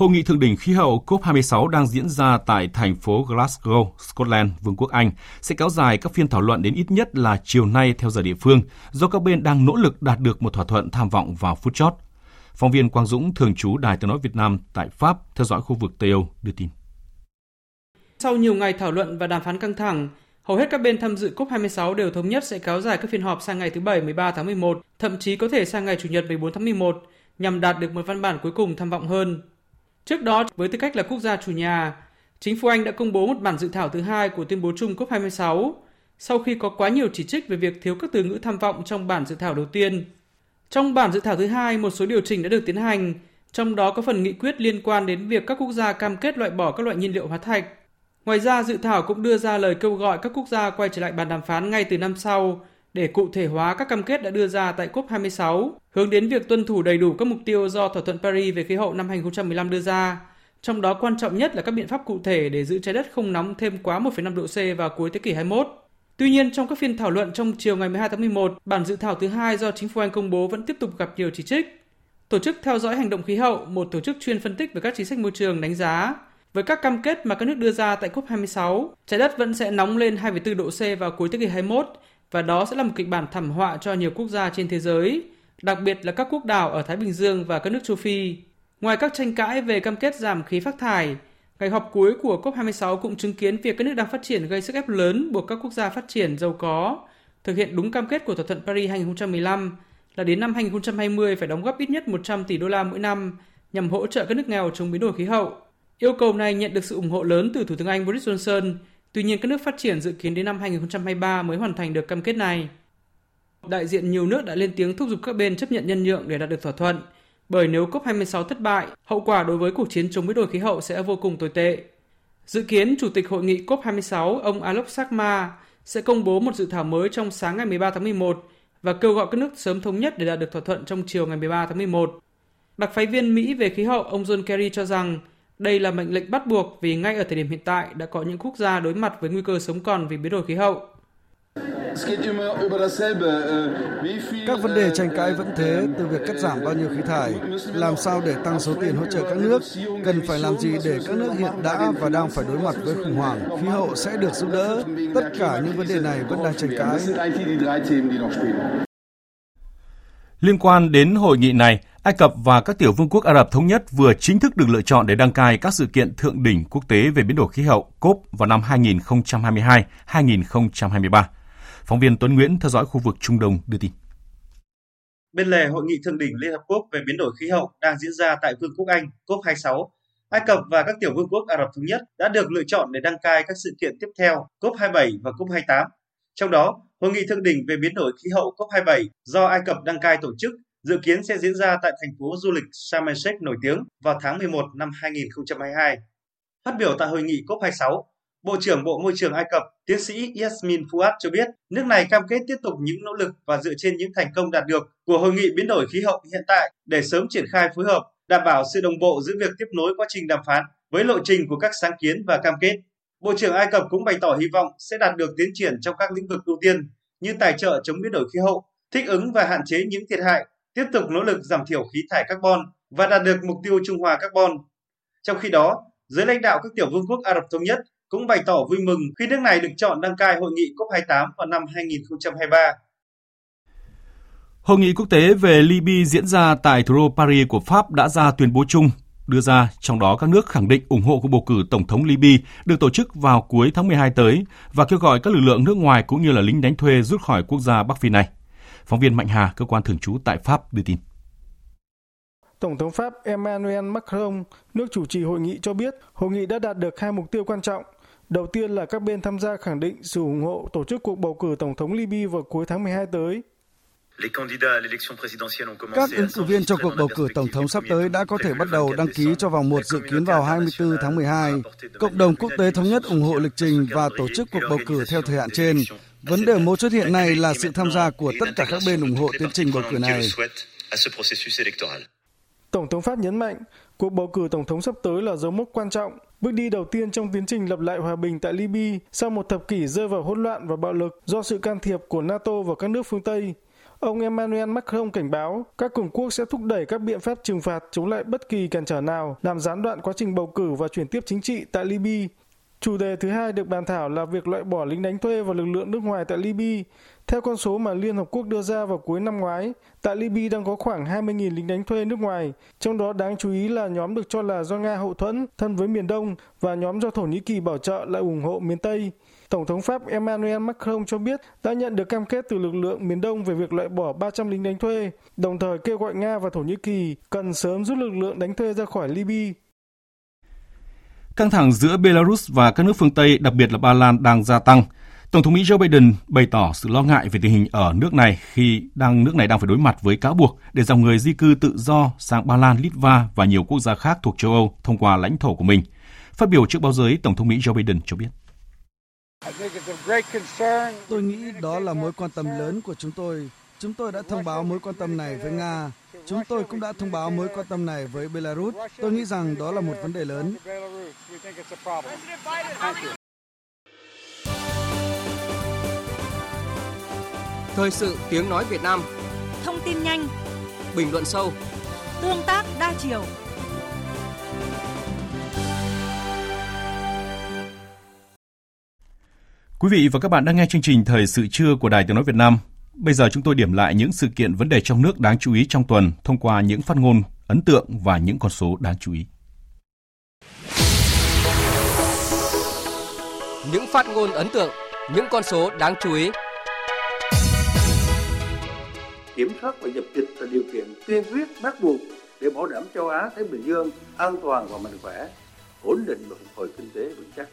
Hội nghị thượng đỉnh khí hậu COP26 đang diễn ra tại thành phố Glasgow, Scotland, Vương quốc Anh sẽ kéo dài các phiên thảo luận đến ít nhất là chiều nay theo giờ địa phương, do các bên đang nỗ lực đạt được một thỏa thuận tham vọng vào phút chót. Phóng viên Quang Dũng, thường trú Đài tiếng nói Việt Nam tại Pháp, theo dõi khu vực Tây Âu, đưa tin. Sau nhiều ngày thảo luận và đàm phán căng thẳng, hầu hết các bên tham dự COP26 đều thống nhất sẽ kéo dài các phiên họp sang ngày thứ Bảy 13 tháng 11, thậm chí có thể sang ngày Chủ nhật 14 tháng 11, nhằm đạt được một văn bản cuối cùng tham vọng hơn. Trước đó, với tư cách là quốc gia chủ nhà, chính phủ Anh đã công bố một bản dự thảo thứ hai của tuyên bố chung COP26 sau khi có quá nhiều chỉ trích về việc thiếu các từ ngữ tham vọng trong bản dự thảo đầu tiên. Trong bản dự thảo thứ hai, một số điều chỉnh đã được tiến hành, trong đó có phần nghị quyết liên quan đến việc các quốc gia cam kết loại bỏ các loại nhiên liệu hóa thạch. Ngoài ra, dự thảo cũng đưa ra lời kêu gọi các quốc gia quay trở lại bàn đàm phán ngay từ năm sau để cụ thể hóa các cam kết đã đưa ra tại COP26, hướng đến việc tuân thủ đầy đủ các mục tiêu do thỏa thuận Paris về khí hậu năm 2015 đưa ra. Trong đó quan trọng nhất là các biện pháp cụ thể để giữ trái đất không nóng thêm quá 1,5 độ C vào cuối thế kỷ 21. Tuy nhiên, trong các phiên thảo luận trong chiều ngày 12 tháng 11, bản dự thảo thứ hai do chính phủ Anh công bố vẫn tiếp tục gặp nhiều chỉ trích. Tổ chức theo dõi hành động khí hậu, một tổ chức chuyên phân tích về các chính sách môi trường đánh giá, với các cam kết mà các nước đưa ra tại COP26, trái đất vẫn sẽ nóng lên 2,4 độ C vào cuối thế kỷ 21 và đó sẽ là một kịch bản thảm họa cho nhiều quốc gia trên thế giới, đặc biệt là các quốc đảo ở Thái Bình Dương và các nước châu Phi. Ngoài các tranh cãi về cam kết giảm khí phát thải, ngày họp cuối của COP26 cũng chứng kiến việc các nước đang phát triển gây sức ép lớn buộc các quốc gia phát triển giàu có thực hiện đúng cam kết của thỏa thuận Paris 2015 là đến năm 2020 phải đóng góp ít nhất 100 tỷ đô la mỗi năm nhằm hỗ trợ các nước nghèo chống biến đổi khí hậu. Yêu cầu này nhận được sự ủng hộ lớn từ Thủ tướng Anh Boris Johnson Tuy nhiên, các nước phát triển dự kiến đến năm 2023 mới hoàn thành được cam kết này. Đại diện nhiều nước đã lên tiếng thúc giục các bên chấp nhận nhân nhượng để đạt được thỏa thuận, bởi nếu COP26 thất bại, hậu quả đối với cuộc chiến chống biến đổi khí hậu sẽ vô cùng tồi tệ. Dự kiến, Chủ tịch Hội nghị COP26, ông Alok Sakma, sẽ công bố một dự thảo mới trong sáng ngày 13 tháng 11 và kêu gọi các nước sớm thống nhất để đạt được thỏa thuận trong chiều ngày 13 tháng 11. Đặc phái viên Mỹ về khí hậu ông John Kerry cho rằng đây là mệnh lệnh bắt buộc vì ngay ở thời điểm hiện tại đã có những quốc gia đối mặt với nguy cơ sống còn vì biến đổi khí hậu. Các vấn đề tranh cãi vẫn thế, từ việc cắt giảm bao nhiêu khí thải, làm sao để tăng số tiền hỗ trợ các nước, cần phải làm gì để các nước hiện đã và đang phải đối mặt với khủng hoảng, khí hậu sẽ được giúp đỡ. Tất cả những vấn đề này vẫn đang tranh cãi. Liên quan đến hội nghị này, Ai Cập và các tiểu vương quốc Ả Rập Thống Nhất vừa chính thức được lựa chọn để đăng cai các sự kiện thượng đỉnh quốc tế về biến đổi khí hậu COP vào năm 2022-2023. Phóng viên Tuấn Nguyễn theo dõi khu vực Trung Đông đưa tin. Bên lề hội nghị thượng đỉnh Liên Hợp Quốc về biến đổi khí hậu đang diễn ra tại Vương quốc Anh COP26, Ai Cập và các tiểu vương quốc Ả Rập Thống Nhất đã được lựa chọn để đăng cai các sự kiện tiếp theo COP27 và COP28. Trong đó, Hội nghị thượng đỉnh về biến đổi khí hậu COP27 do Ai Cập đăng cai tổ chức dự kiến sẽ diễn ra tại thành phố du lịch Sharm el Sheikh nổi tiếng vào tháng 11 năm 2022. Phát biểu tại hội nghị COP26, Bộ trưởng Bộ Môi trường Ai Cập, tiến sĩ Yasmin Fuad cho biết, nước này cam kết tiếp tục những nỗ lực và dựa trên những thành công đạt được của hội nghị biến đổi khí hậu hiện tại để sớm triển khai phối hợp, đảm bảo sự đồng bộ giữa việc tiếp nối quá trình đàm phán với lộ trình của các sáng kiến và cam kết. Bộ trưởng Ai Cập cũng bày tỏ hy vọng sẽ đạt được tiến triển trong các lĩnh vực ưu tiên như tài trợ chống biến đổi khí hậu, thích ứng và hạn chế những thiệt hại, tiếp tục nỗ lực giảm thiểu khí thải carbon và đạt được mục tiêu trung hòa carbon. Trong khi đó, giới lãnh đạo các tiểu vương quốc Ả Rập Thống Nhất cũng bày tỏ vui mừng khi nước này được chọn đăng cai hội nghị COP28 vào năm 2023. Hội nghị quốc tế về Libya diễn ra tại thủ đô Paris của Pháp đã ra tuyên bố chung đưa ra, trong đó các nước khẳng định ủng hộ cuộc bầu cử Tổng thống Libya được tổ chức vào cuối tháng 12 tới và kêu gọi các lực lượng nước ngoài cũng như là lính đánh thuê rút khỏi quốc gia Bắc Phi này. Phóng viên Mạnh Hà, cơ quan thường trú tại Pháp đưa tin. Tổng thống Pháp Emmanuel Macron, nước chủ trì hội nghị cho biết, hội nghị đã đạt được hai mục tiêu quan trọng. Đầu tiên là các bên tham gia khẳng định sự ủng hộ tổ chức cuộc bầu cử Tổng thống Libya vào cuối tháng 12 tới. Các ứng cử viên cho cuộc bầu cử Tổng thống sắp tới đã có thể bắt đầu đăng ký cho vòng 1 dự kiến vào 24 tháng 12. Cộng đồng quốc tế thống nhất ủng hộ lịch trình và tổ chức cuộc bầu cử theo thời hạn trên. Vấn đề mấu chốt hiện nay là sự tham gia của tất cả các bên ủng hộ tiến trình bầu cử này. Tổng thống Pháp nhấn mạnh, cuộc bầu cử tổng thống sắp tới là dấu mốc quan trọng, bước đi đầu tiên trong tiến trình lập lại hòa bình tại Libya sau một thập kỷ rơi vào hỗn loạn và bạo lực do sự can thiệp của NATO và các nước phương Tây. Ông Emmanuel Macron cảnh báo các cường quốc sẽ thúc đẩy các biện pháp trừng phạt chống lại bất kỳ cản trở nào làm gián đoạn quá trình bầu cử và chuyển tiếp chính trị tại Libya. Chủ đề thứ hai được bàn thảo là việc loại bỏ lính đánh thuê và lực lượng nước ngoài tại Libya. Theo con số mà Liên Hợp Quốc đưa ra vào cuối năm ngoái, tại Libya đang có khoảng 20.000 lính đánh thuê nước ngoài, trong đó đáng chú ý là nhóm được cho là do Nga hậu thuẫn, thân với miền Đông và nhóm do Thổ Nhĩ Kỳ bảo trợ lại ủng hộ miền Tây. Tổng thống Pháp Emmanuel Macron cho biết đã nhận được cam kết từ lực lượng miền Đông về việc loại bỏ 300 lính đánh thuê, đồng thời kêu gọi Nga và Thổ Nhĩ Kỳ cần sớm rút lực lượng đánh thuê ra khỏi Libya. Căng thẳng giữa Belarus và các nước phương Tây, đặc biệt là Ba Lan đang gia tăng. Tổng thống Mỹ Joe Biden bày tỏ sự lo ngại về tình hình ở nước này khi đang nước này đang phải đối mặt với cáo buộc để dòng người di cư tự do sang Ba Lan, Litva và nhiều quốc gia khác thuộc châu Âu thông qua lãnh thổ của mình. Phát biểu trước báo giới, Tổng thống Mỹ Joe Biden cho biết. Tôi nghĩ đó là mối quan tâm lớn của chúng tôi. Chúng tôi đã thông báo mối quan tâm này với Nga. Chúng tôi cũng đã thông báo mối quan tâm này với Belarus. Tôi nghĩ rằng đó là một vấn đề lớn. Thời sự tiếng nói Việt Nam Thông tin nhanh Bình luận sâu Tương tác đa chiều Quý vị và các bạn đang nghe chương trình Thời sự trưa của Đài Tiếng Nói Việt Nam. Bây giờ chúng tôi điểm lại những sự kiện vấn đề trong nước đáng chú ý trong tuần thông qua những phát ngôn ấn tượng và những con số đáng chú ý. Những phát ngôn ấn tượng, những con số đáng chú ý. Kiểm soát và dập dịch là điều kiện tiên quyết bắt buộc để bảo đảm châu Á Thái Bình Dương an toàn và mạnh khỏe, ổn định và phục hồi kinh tế vững chắc.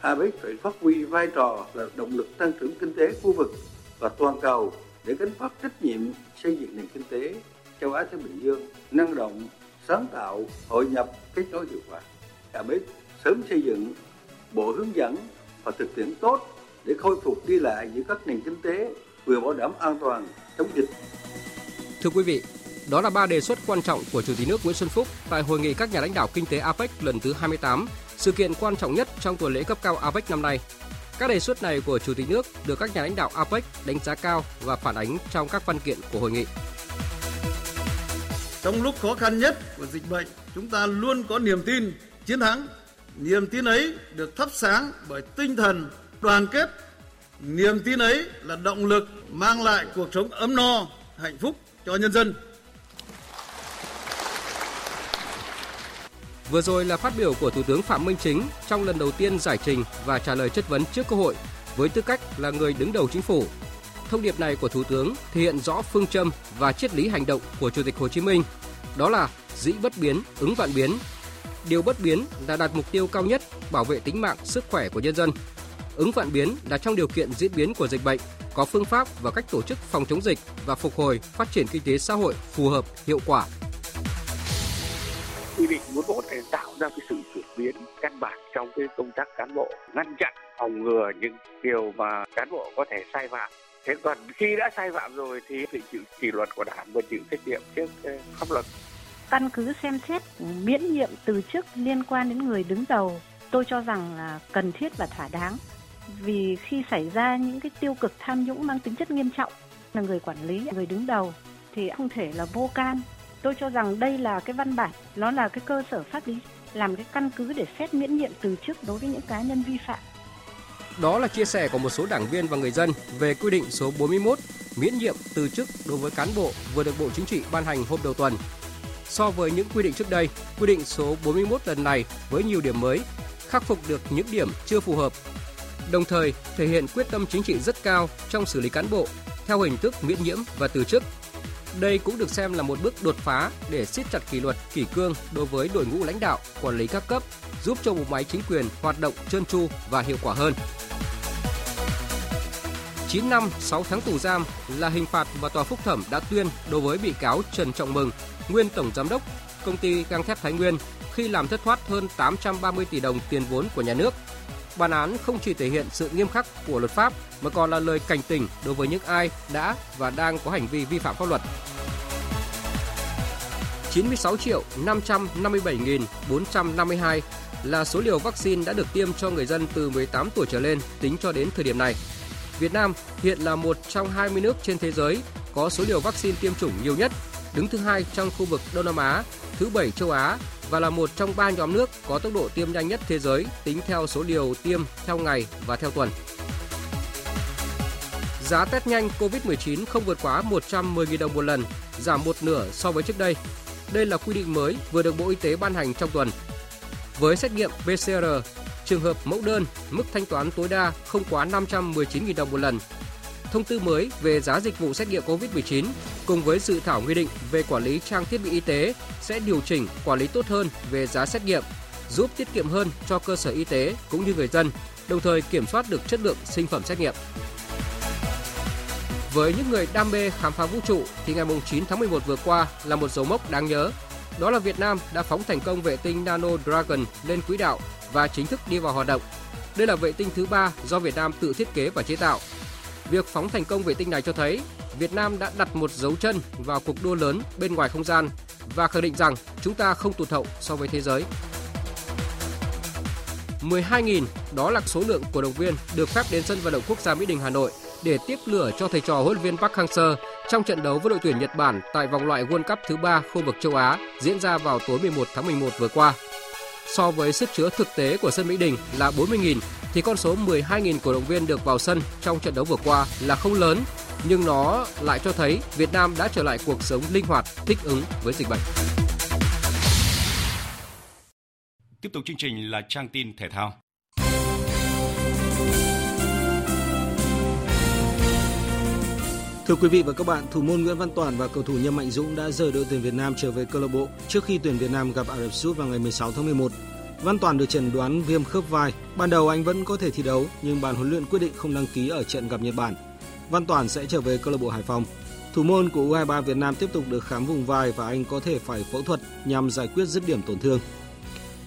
APEC phải phát huy vai trò là động lực tăng trưởng kinh tế khu vực và toàn cầu để gánh vác trách nhiệm xây dựng nền kinh tế châu Á Thái Bình Dương năng động, sáng tạo, hội nhập, kết nối hiệu quả. APEC sớm xây dựng bộ hướng dẫn và thực tiễn tốt để khôi phục đi lại giữa các nền kinh tế vừa bảo đảm an toàn chống dịch. Thưa quý vị, Đó là ba đề xuất quan trọng của Chủ tịch nước Nguyễn Xuân Phúc tại hội nghị các nhà lãnh đạo kinh tế APEC lần thứ 28, sự kiện quan trọng nhất trong tuần lễ cấp cao APEC năm nay. Các đề xuất này của Chủ tịch nước được các nhà lãnh đạo APEC đánh giá cao và phản ánh trong các văn kiện của hội nghị. Trong lúc khó khăn nhất của dịch bệnh, chúng ta luôn có niềm tin chiến thắng. Niềm tin ấy được thắp sáng bởi tinh thần đoàn kết. Niềm tin ấy là động lực mang lại cuộc sống ấm no, hạnh phúc cho nhân dân. Vừa rồi là phát biểu của Thủ tướng Phạm Minh Chính trong lần đầu tiên giải trình và trả lời chất vấn trước Quốc hội với tư cách là người đứng đầu chính phủ. Thông điệp này của Thủ tướng thể hiện rõ phương châm và triết lý hành động của Chủ tịch Hồ Chí Minh, đó là dĩ bất biến, ứng vạn biến. Điều bất biến là đặt mục tiêu cao nhất bảo vệ tính mạng, sức khỏe của nhân dân. Ứng vạn biến là trong điều kiện diễn biến của dịch bệnh, có phương pháp và cách tổ chức phòng chống dịch và phục hồi, phát triển kinh tế xã hội phù hợp, hiệu quả muốn tốt để tạo ra cái sự chuyển biến căn bản trong cái công tác cán bộ, ngăn chặn, phòng ngừa những điều mà cán bộ có thể sai phạm. Thế còn khi đã sai phạm rồi thì phải chịu kỷ luật của đảng và chịu trách nhiệm trước ờ, pháp luật. Căn cứ xem xét miễn nhiệm từ chức liên quan đến người đứng đầu, tôi cho rằng là cần thiết và thỏa đáng. Vì khi xảy ra những cái tiêu cực tham nhũng mang tính chất nghiêm trọng, là người quản lý, người đứng đầu, thì không thể là vô can tôi cho rằng đây là cái văn bản nó là cái cơ sở pháp lý làm cái căn cứ để xét miễn nhiệm từ chức đối với những cá nhân vi phạm đó là chia sẻ của một số đảng viên và người dân về quy định số 41 miễn nhiệm từ chức đối với cán bộ vừa được Bộ Chính trị ban hành hôm đầu tuần. So với những quy định trước đây, quy định số 41 lần này với nhiều điểm mới, khắc phục được những điểm chưa phù hợp. Đồng thời thể hiện quyết tâm chính trị rất cao trong xử lý cán bộ theo hình thức miễn nhiễm và từ chức đây cũng được xem là một bước đột phá để siết chặt kỷ luật, kỷ cương đối với đội ngũ lãnh đạo, quản lý các cấp, giúp cho bộ máy chính quyền hoạt động trơn tru và hiệu quả hơn. 9 năm 6 tháng tù giam là hình phạt mà tòa phúc thẩm đã tuyên đối với bị cáo Trần Trọng Mừng, nguyên tổng giám đốc công ty gang thép Thái Nguyên khi làm thất thoát hơn 830 tỷ đồng tiền vốn của nhà nước. Bản án không chỉ thể hiện sự nghiêm khắc của luật pháp mà còn là lời cảnh tỉnh đối với những ai đã và đang có hành vi vi phạm pháp luật. 96 triệu 557.452 là số liều vaccine đã được tiêm cho người dân từ 18 tuổi trở lên tính cho đến thời điểm này. Việt Nam hiện là một trong 20 nước trên thế giới có số liều vaccine tiêm chủng nhiều nhất, đứng thứ hai trong khu vực Đông Nam Á, thứ bảy châu Á và là một trong ba nhóm nước có tốc độ tiêm nhanh nhất thế giới tính theo số liều tiêm theo ngày và theo tuần. Giá test nhanh COVID-19 không vượt quá 110.000 đồng một lần, giảm một nửa so với trước đây. Đây là quy định mới vừa được Bộ Y tế ban hành trong tuần. Với xét nghiệm PCR, trường hợp mẫu đơn, mức thanh toán tối đa không quá 519.000 đồng một lần. Thông tư mới về giá dịch vụ xét nghiệm COVID-19 cùng với dự thảo quy định về quản lý trang thiết bị y tế sẽ điều chỉnh quản lý tốt hơn về giá xét nghiệm, giúp tiết kiệm hơn cho cơ sở y tế cũng như người dân, đồng thời kiểm soát được chất lượng sinh phẩm xét nghiệm. Với những người đam mê khám phá vũ trụ thì ngày 9 tháng 11 vừa qua là một dấu mốc đáng nhớ. Đó là Việt Nam đã phóng thành công vệ tinh Nano Dragon lên quỹ đạo và chính thức đi vào hoạt động. Đây là vệ tinh thứ ba do Việt Nam tự thiết kế và chế tạo. Việc phóng thành công vệ tinh này cho thấy Việt Nam đã đặt một dấu chân vào cuộc đua lớn bên ngoài không gian và khẳng định rằng chúng ta không tụt hậu so với thế giới. 12.000 đó là số lượng cổ động viên được phép đến sân vận động quốc gia Mỹ Đình, Hà Nội để tiếp lửa cho thầy trò huấn luyện viên Park Hang-seo trong trận đấu với đội tuyển Nhật Bản tại vòng loại World Cup thứ ba khu vực châu Á diễn ra vào tối 11 tháng 11 vừa qua. So với sức chứa thực tế của sân Mỹ Đình là 40.000 thì con số 12.000 cổ động viên được vào sân trong trận đấu vừa qua là không lớn, nhưng nó lại cho thấy Việt Nam đã trở lại cuộc sống linh hoạt, thích ứng với dịch bệnh. Tiếp tục chương trình là trang tin thể thao. Thưa quý vị và các bạn, thủ môn Nguyễn Văn Toản và cầu thủ Nhâm Mạnh Dũng đã rời đội tuyển Việt Nam trở về câu lạc bộ trước khi tuyển Việt Nam gặp Ả Rập Xê Út vào ngày 16 tháng 11. Văn Toàn được chẩn đoán viêm khớp vai. Ban đầu anh vẫn có thể thi đấu, nhưng ban huấn luyện quyết định không đăng ký ở trận gặp Nhật Bản. Văn Toàn sẽ trở về câu lạc bộ Hải Phòng. Thủ môn của U23 Việt Nam tiếp tục được khám vùng vai và anh có thể phải phẫu thuật nhằm giải quyết dứt điểm tổn thương.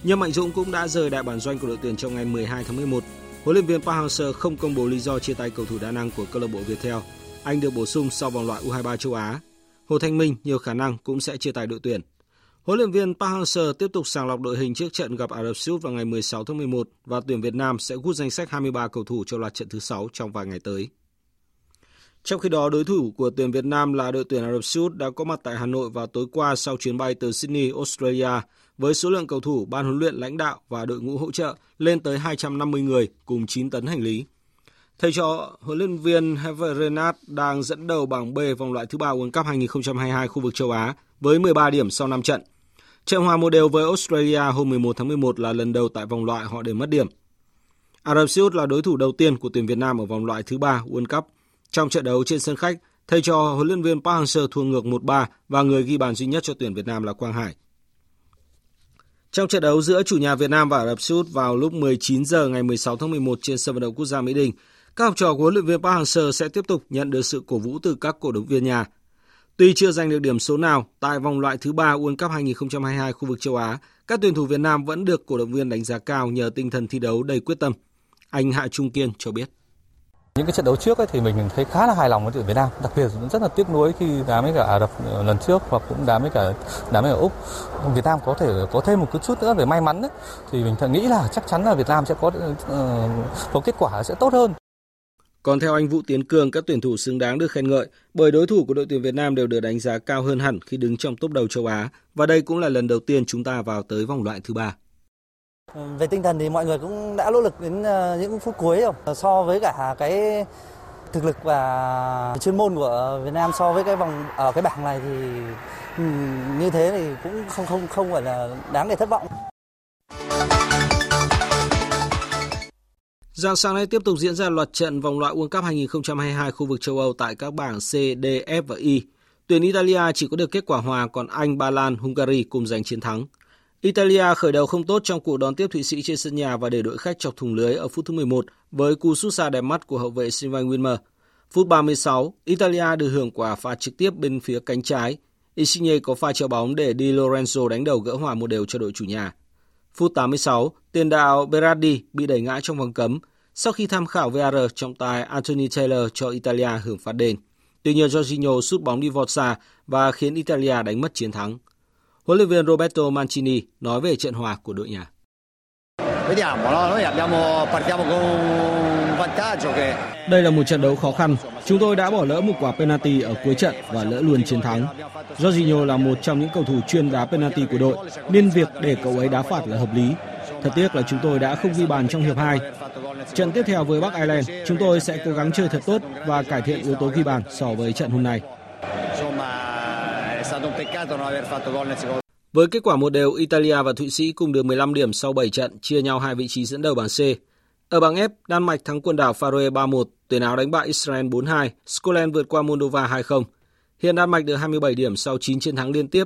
Nhâm Mạnh Dũng cũng đã rời đại bản doanh của đội tuyển trong ngày 12 tháng 11. Huấn luyện viên Park Hang-seo không công bố lý do chia tay cầu thủ đa năng của câu lạc bộ Viettel. Anh được bổ sung sau vòng loại U23 châu Á. Hồ Thanh Minh nhiều khả năng cũng sẽ chia tay đội tuyển. Huấn luyện viên Park Hang-seo tiếp tục sàng lọc đội hình trước trận gặp Ả Rập Xê Út vào ngày 16 tháng 11 và tuyển Việt Nam sẽ rút danh sách 23 cầu thủ cho loạt trận thứ 6 trong vài ngày tới. Trong khi đó, đối thủ của tuyển Việt Nam là đội tuyển Ả Rập Xê Út đã có mặt tại Hà Nội vào tối qua sau chuyến bay từ Sydney, Australia với số lượng cầu thủ, ban huấn luyện lãnh đạo và đội ngũ hỗ trợ lên tới 250 người cùng 9 tấn hành lý. Thầy trò huấn luyện viên Hever Renat đang dẫn đầu bảng B vòng loại thứ ba World Cup 2022 khu vực châu Á với 13 điểm sau 5 trận. Trận hòa một đều với Australia hôm 11 tháng 11 là lần đầu tại vòng loại họ để mất điểm. Ả Rập Xê Út là đối thủ đầu tiên của tuyển Việt Nam ở vòng loại thứ ba World Cup. Trong trận đấu trên sân khách, thầy trò huấn luyện viên Park Hang-seo thua ngược 1-3 và người ghi bàn duy nhất cho tuyển Việt Nam là Quang Hải. Trong trận đấu giữa chủ nhà Việt Nam và Ả Rập Xê Út vào lúc 19 giờ ngày 16 tháng 11 trên sân vận động quốc gia Mỹ Đình, các học trò của huấn luyện viên Park Hang-seo sẽ tiếp tục nhận được sự cổ vũ từ các cổ động viên nhà. Tuy chưa giành được điểm số nào tại vòng loại thứ ba World Cup 2022 khu vực châu Á, các tuyển thủ Việt Nam vẫn được cổ động viên đánh giá cao nhờ tinh thần thi đấu đầy quyết tâm. Anh Hạ Trung Kiên cho biết. Những cái trận đấu trước ấy thì mình thấy khá là hài lòng với tuyển Việt Nam, đặc biệt rất là tiếc nuối khi đá với cả Ả Rập ờ, lần trước hoặc cũng đá với cả đá với cả Úc. Việt Nam có thể có thêm một cái chút nữa về may mắn ấy, thì mình nghĩ là chắc chắn là Việt Nam sẽ có ờ, có kết quả sẽ tốt hơn. Còn theo anh Vũ Tiến Cường, các tuyển thủ xứng đáng được khen ngợi bởi đối thủ của đội tuyển Việt Nam đều được đánh giá cao hơn hẳn khi đứng trong top đầu châu Á và đây cũng là lần đầu tiên chúng ta vào tới vòng loại thứ ba. Ừ, về tinh thần thì mọi người cũng đã nỗ lực đến ờ, những phút cuối rồi. So với cả cái thực lực và chuyên môn của Việt Nam so với cái vòng ở cái bảng này thì ừ, như thế thì cũng không không không phải là đáng để thất vọng. Dạng sáng nay tiếp tục diễn ra loạt trận vòng loại World Cup 2022 khu vực châu Âu tại các bảng C, D, F và I. Tuyển Italia chỉ có được kết quả hòa, còn Anh, Ba Lan, Hungary cùng giành chiến thắng. Italia khởi đầu không tốt trong cuộc đón tiếp Thụy Sĩ trên sân nhà và để đội khách chọc thủng lưới ở phút thứ 11 với cú sút xa đẹp mắt của hậu vệ Sylvain Wilmer. Phút 36, Italia được hưởng quả phạt trực tiếp bên phía cánh trái. Insigne có pha treo bóng để Di Lorenzo đánh đầu gỡ hòa một đều cho đội chủ nhà. Phút 86, tiền đạo Berardi bị đẩy ngã trong vòng cấm sau khi tham khảo VAR trọng tài Anthony Taylor cho Italia hưởng phạt đền. Tuy nhiên Jorginho sút bóng đi vọt xa và khiến Italia đánh mất chiến thắng. Huấn luyện viên Roberto Mancini nói về trận hòa của đội nhà. Đây là một trận đấu khó khăn. Chúng tôi đã bỏ lỡ một quả penalty ở cuối trận và lỡ luôn chiến thắng. Jorginho là một trong những cầu thủ chuyên đá penalty của đội, nên việc để cậu ấy đá phạt là hợp lý. Thật tiếc là chúng tôi đã không ghi bàn trong hiệp 2. Trận tiếp theo với Bắc Ireland, chúng tôi sẽ cố gắng chơi thật tốt và cải thiện yếu tố ghi bàn so với trận hôm nay. Với kết quả một đều, Italia và Thụy Sĩ cùng được 15 điểm sau 7 trận, chia nhau hai vị trí dẫn đầu bảng C. Ở bảng F, Đan Mạch thắng quần đảo Faroe 3-1, tuyển áo đánh bại Israel 4-2, Scotland vượt qua Moldova 2-0. Hiện Đan Mạch được 27 điểm sau 9 chiến thắng liên tiếp,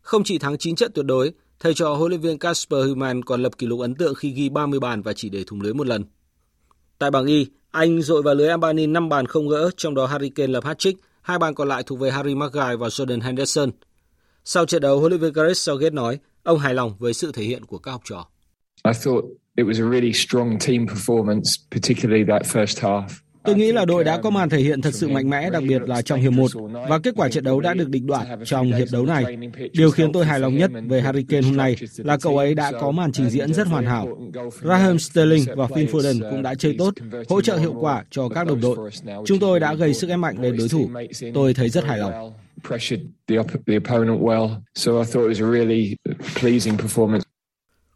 không chỉ thắng 9 trận tuyệt đối, thầy trò huấn luyện viên Kasper Human còn lập kỷ lục ấn tượng khi ghi 30 bàn và chỉ để thủng lưới một lần. Tại bảng Y, Anh dội vào lưới Albany 5 bàn không gỡ, trong đó Harry Kane lập hat-trick, hai bàn còn lại thuộc về Harry Maguire và Jordan Henderson. Sau trận đấu, huấn luyện viên Gareth Southgate nói ông hài lòng với sự thể hiện của các học trò. I thought it was a really strong team performance, particularly that first half. Tôi nghĩ là đội đã có màn thể hiện thật sự mạnh mẽ, đặc biệt là trong hiệp 1 và kết quả trận đấu đã được định đoạt trong hiệp đấu này. Điều khiến tôi hài lòng nhất về Harry Kane hôm nay là cậu ấy đã có màn trình diễn rất hoàn hảo. Raheem Sterling và Phil Foden cũng đã chơi tốt, hỗ trợ hiệu quả cho các đồng đội. Chúng tôi đã gây sức ép mạnh lên đối thủ. Tôi thấy rất hài lòng.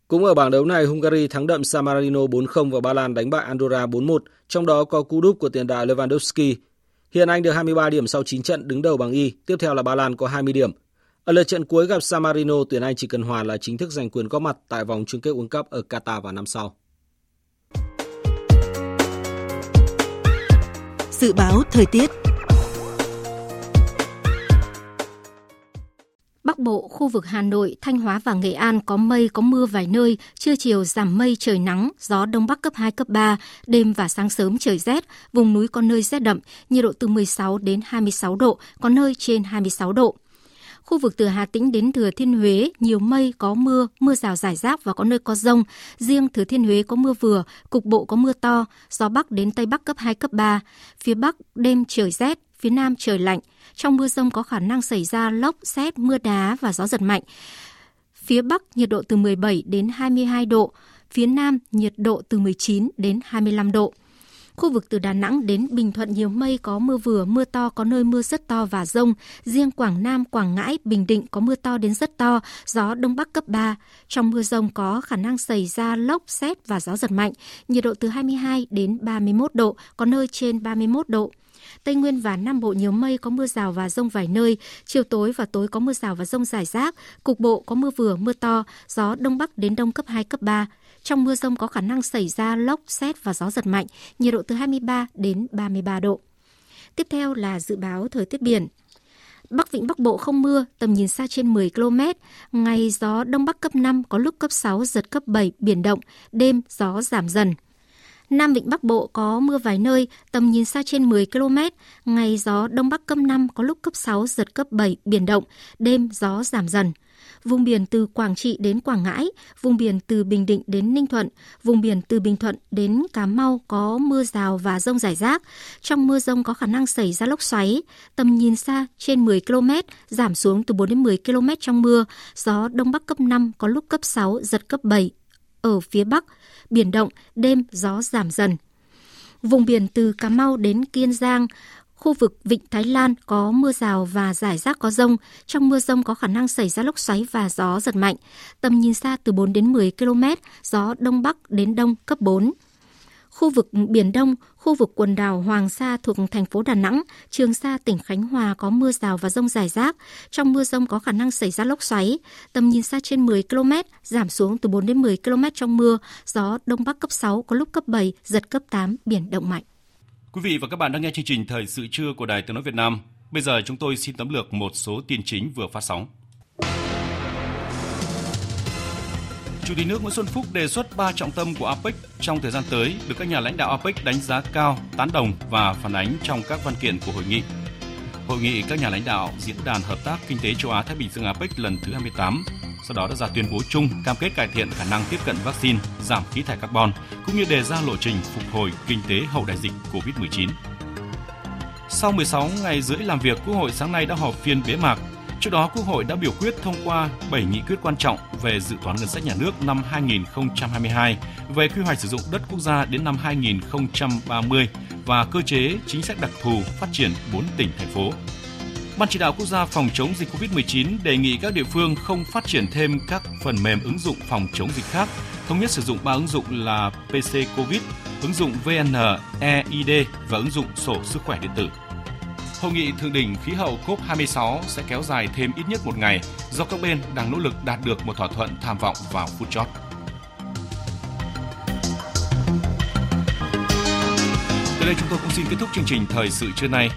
Cũng ở bảng đấu này, Hungary thắng đậm San Marino 4-0 và Ba Lan đánh bại Andorra 4-1, trong đó có cú đúp của tiền đạo Lewandowski. Hiện Anh được 23 điểm sau 9 trận đứng đầu bảng Y, tiếp theo là Ba Lan có 20 điểm. Ở lượt trận cuối gặp San Marino, tuyển Anh chỉ cần hòa là chính thức giành quyền góp mặt tại vòng chung kết World Cup ở Qatar vào năm sau. Dự báo thời tiết Bắc Bộ, khu vực Hà Nội, Thanh Hóa và Nghệ An có mây, có mưa vài nơi, trưa chiều giảm mây, trời nắng, gió Đông Bắc cấp 2, cấp 3, đêm và sáng sớm trời rét, vùng núi có nơi rét đậm, nhiệt độ từ 16 đến 26 độ, có nơi trên 26 độ. Khu vực từ Hà Tĩnh đến Thừa Thiên Huế, nhiều mây, có mưa, mưa rào rải rác và có nơi có rông. Riêng Thừa Thiên Huế có mưa vừa, cục bộ có mưa to, gió Bắc đến Tây Bắc cấp 2, cấp 3. Phía Bắc, đêm trời rét, phía Nam trời lạnh. Trong mưa rông có khả năng xảy ra lốc, xét, mưa đá và gió giật mạnh. Phía Bắc nhiệt độ từ 17 đến 22 độ, phía Nam nhiệt độ từ 19 đến 25 độ. Khu vực từ Đà Nẵng đến Bình Thuận nhiều mây có mưa vừa, mưa to, có nơi mưa rất to và rông. Riêng Quảng Nam, Quảng Ngãi, Bình Định có mưa to đến rất to, gió Đông Bắc cấp 3. Trong mưa rông có khả năng xảy ra lốc, xét và gió giật mạnh. Nhiệt độ từ 22 đến 31 độ, có nơi trên 31 độ. Tây Nguyên và Nam Bộ nhiều mây có mưa rào và rông vài nơi, chiều tối và tối có mưa rào và rông rải rác, cục bộ có mưa vừa, mưa to, gió Đông Bắc đến Đông cấp 2, cấp 3. Trong mưa rông có khả năng xảy ra lốc, xét và gió giật mạnh, nhiệt độ từ 23 đến 33 độ. Tiếp theo là dự báo thời tiết biển. Bắc Vịnh Bắc Bộ không mưa, tầm nhìn xa trên 10 km, ngày gió Đông Bắc cấp 5, có lúc cấp 6, giật cấp 7, biển động, đêm gió giảm dần. Nam Vịnh Bắc Bộ có mưa vài nơi, tầm nhìn xa trên 10 km, ngày gió Đông Bắc cấp 5, có lúc cấp 6, giật cấp 7, biển động, đêm gió giảm dần vùng biển từ Quảng Trị đến Quảng Ngãi, vùng biển từ Bình Định đến Ninh Thuận, vùng biển từ Bình Thuận đến Cà Mau có mưa rào và rông rải rác. Trong mưa rông có khả năng xảy ra lốc xoáy, tầm nhìn xa trên 10 km, giảm xuống từ 4 đến 10 km trong mưa, gió Đông Bắc cấp 5 có lúc cấp 6, giật cấp 7. Ở phía Bắc, biển động, đêm gió giảm dần. Vùng biển từ Cà Mau đến Kiên Giang, Khu vực Vịnh Thái Lan có mưa rào và rải rác có rông. Trong mưa rông có khả năng xảy ra lốc xoáy và gió giật mạnh. Tầm nhìn xa từ 4 đến 10 km, gió Đông Bắc đến Đông cấp 4. Khu vực Biển Đông, khu vực quần đảo Hoàng Sa thuộc thành phố Đà Nẵng, Trường Sa, tỉnh Khánh Hòa có mưa rào và rông rải rác. Trong mưa rông có khả năng xảy ra lốc xoáy. Tầm nhìn xa trên 10 km, giảm xuống từ 4 đến 10 km trong mưa. Gió Đông Bắc cấp 6, có lúc cấp 7, giật cấp 8, biển động mạnh. Quý vị và các bạn đang nghe chương trình Thời sự trưa của Đài Tiếng nói Việt Nam. Bây giờ chúng tôi xin tóm lược một số tin chính vừa phát sóng. Chủ tịch nước Nguyễn Xuân Phúc đề xuất ba trọng tâm của APEC trong thời gian tới được các nhà lãnh đạo APEC đánh giá cao, tán đồng và phản ánh trong các văn kiện của hội nghị. Hội nghị các nhà lãnh đạo diễn đàn hợp tác kinh tế châu Á Thái Bình Dương APEC lần thứ 28 sau đó đã ra tuyên bố chung cam kết cải thiện khả năng tiếp cận vaccine, giảm khí thải carbon cũng như đề ra lộ trình phục hồi kinh tế hậu đại dịch COVID-19. Sau 16 ngày rưỡi làm việc, Quốc hội sáng nay đã họp phiên bế mạc. Trước đó, Quốc hội đã biểu quyết thông qua 7 nghị quyết quan trọng về dự toán ngân sách nhà nước năm 2022, về quy hoạch sử dụng đất quốc gia đến năm 2030 và cơ chế chính sách đặc thù phát triển 4 tỉnh thành phố. Ban chỉ đạo quốc gia phòng chống dịch COVID-19 đề nghị các địa phương không phát triển thêm các phần mềm ứng dụng phòng chống dịch khác, thống nhất sử dụng ba ứng dụng là PC COVID, ứng dụng VNEID và ứng dụng sổ sức khỏe điện tử. Hội nghị thượng đỉnh khí hậu COP26 sẽ kéo dài thêm ít nhất một ngày do các bên đang nỗ lực đạt được một thỏa thuận tham vọng vào phút chót. Tới đây chúng tôi cũng xin kết thúc chương trình thời sự trưa nay.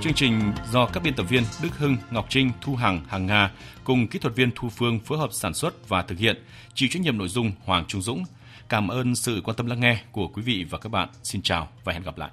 Chương trình do các biên tập viên Đức Hưng, Ngọc Trinh, Thu Hằng, Hằng Nga cùng kỹ thuật viên Thu Phương phối hợp sản xuất và thực hiện, chịu trách nhiệm nội dung Hoàng Trung Dũng. Cảm ơn sự quan tâm lắng nghe của quý vị và các bạn. Xin chào và hẹn gặp lại.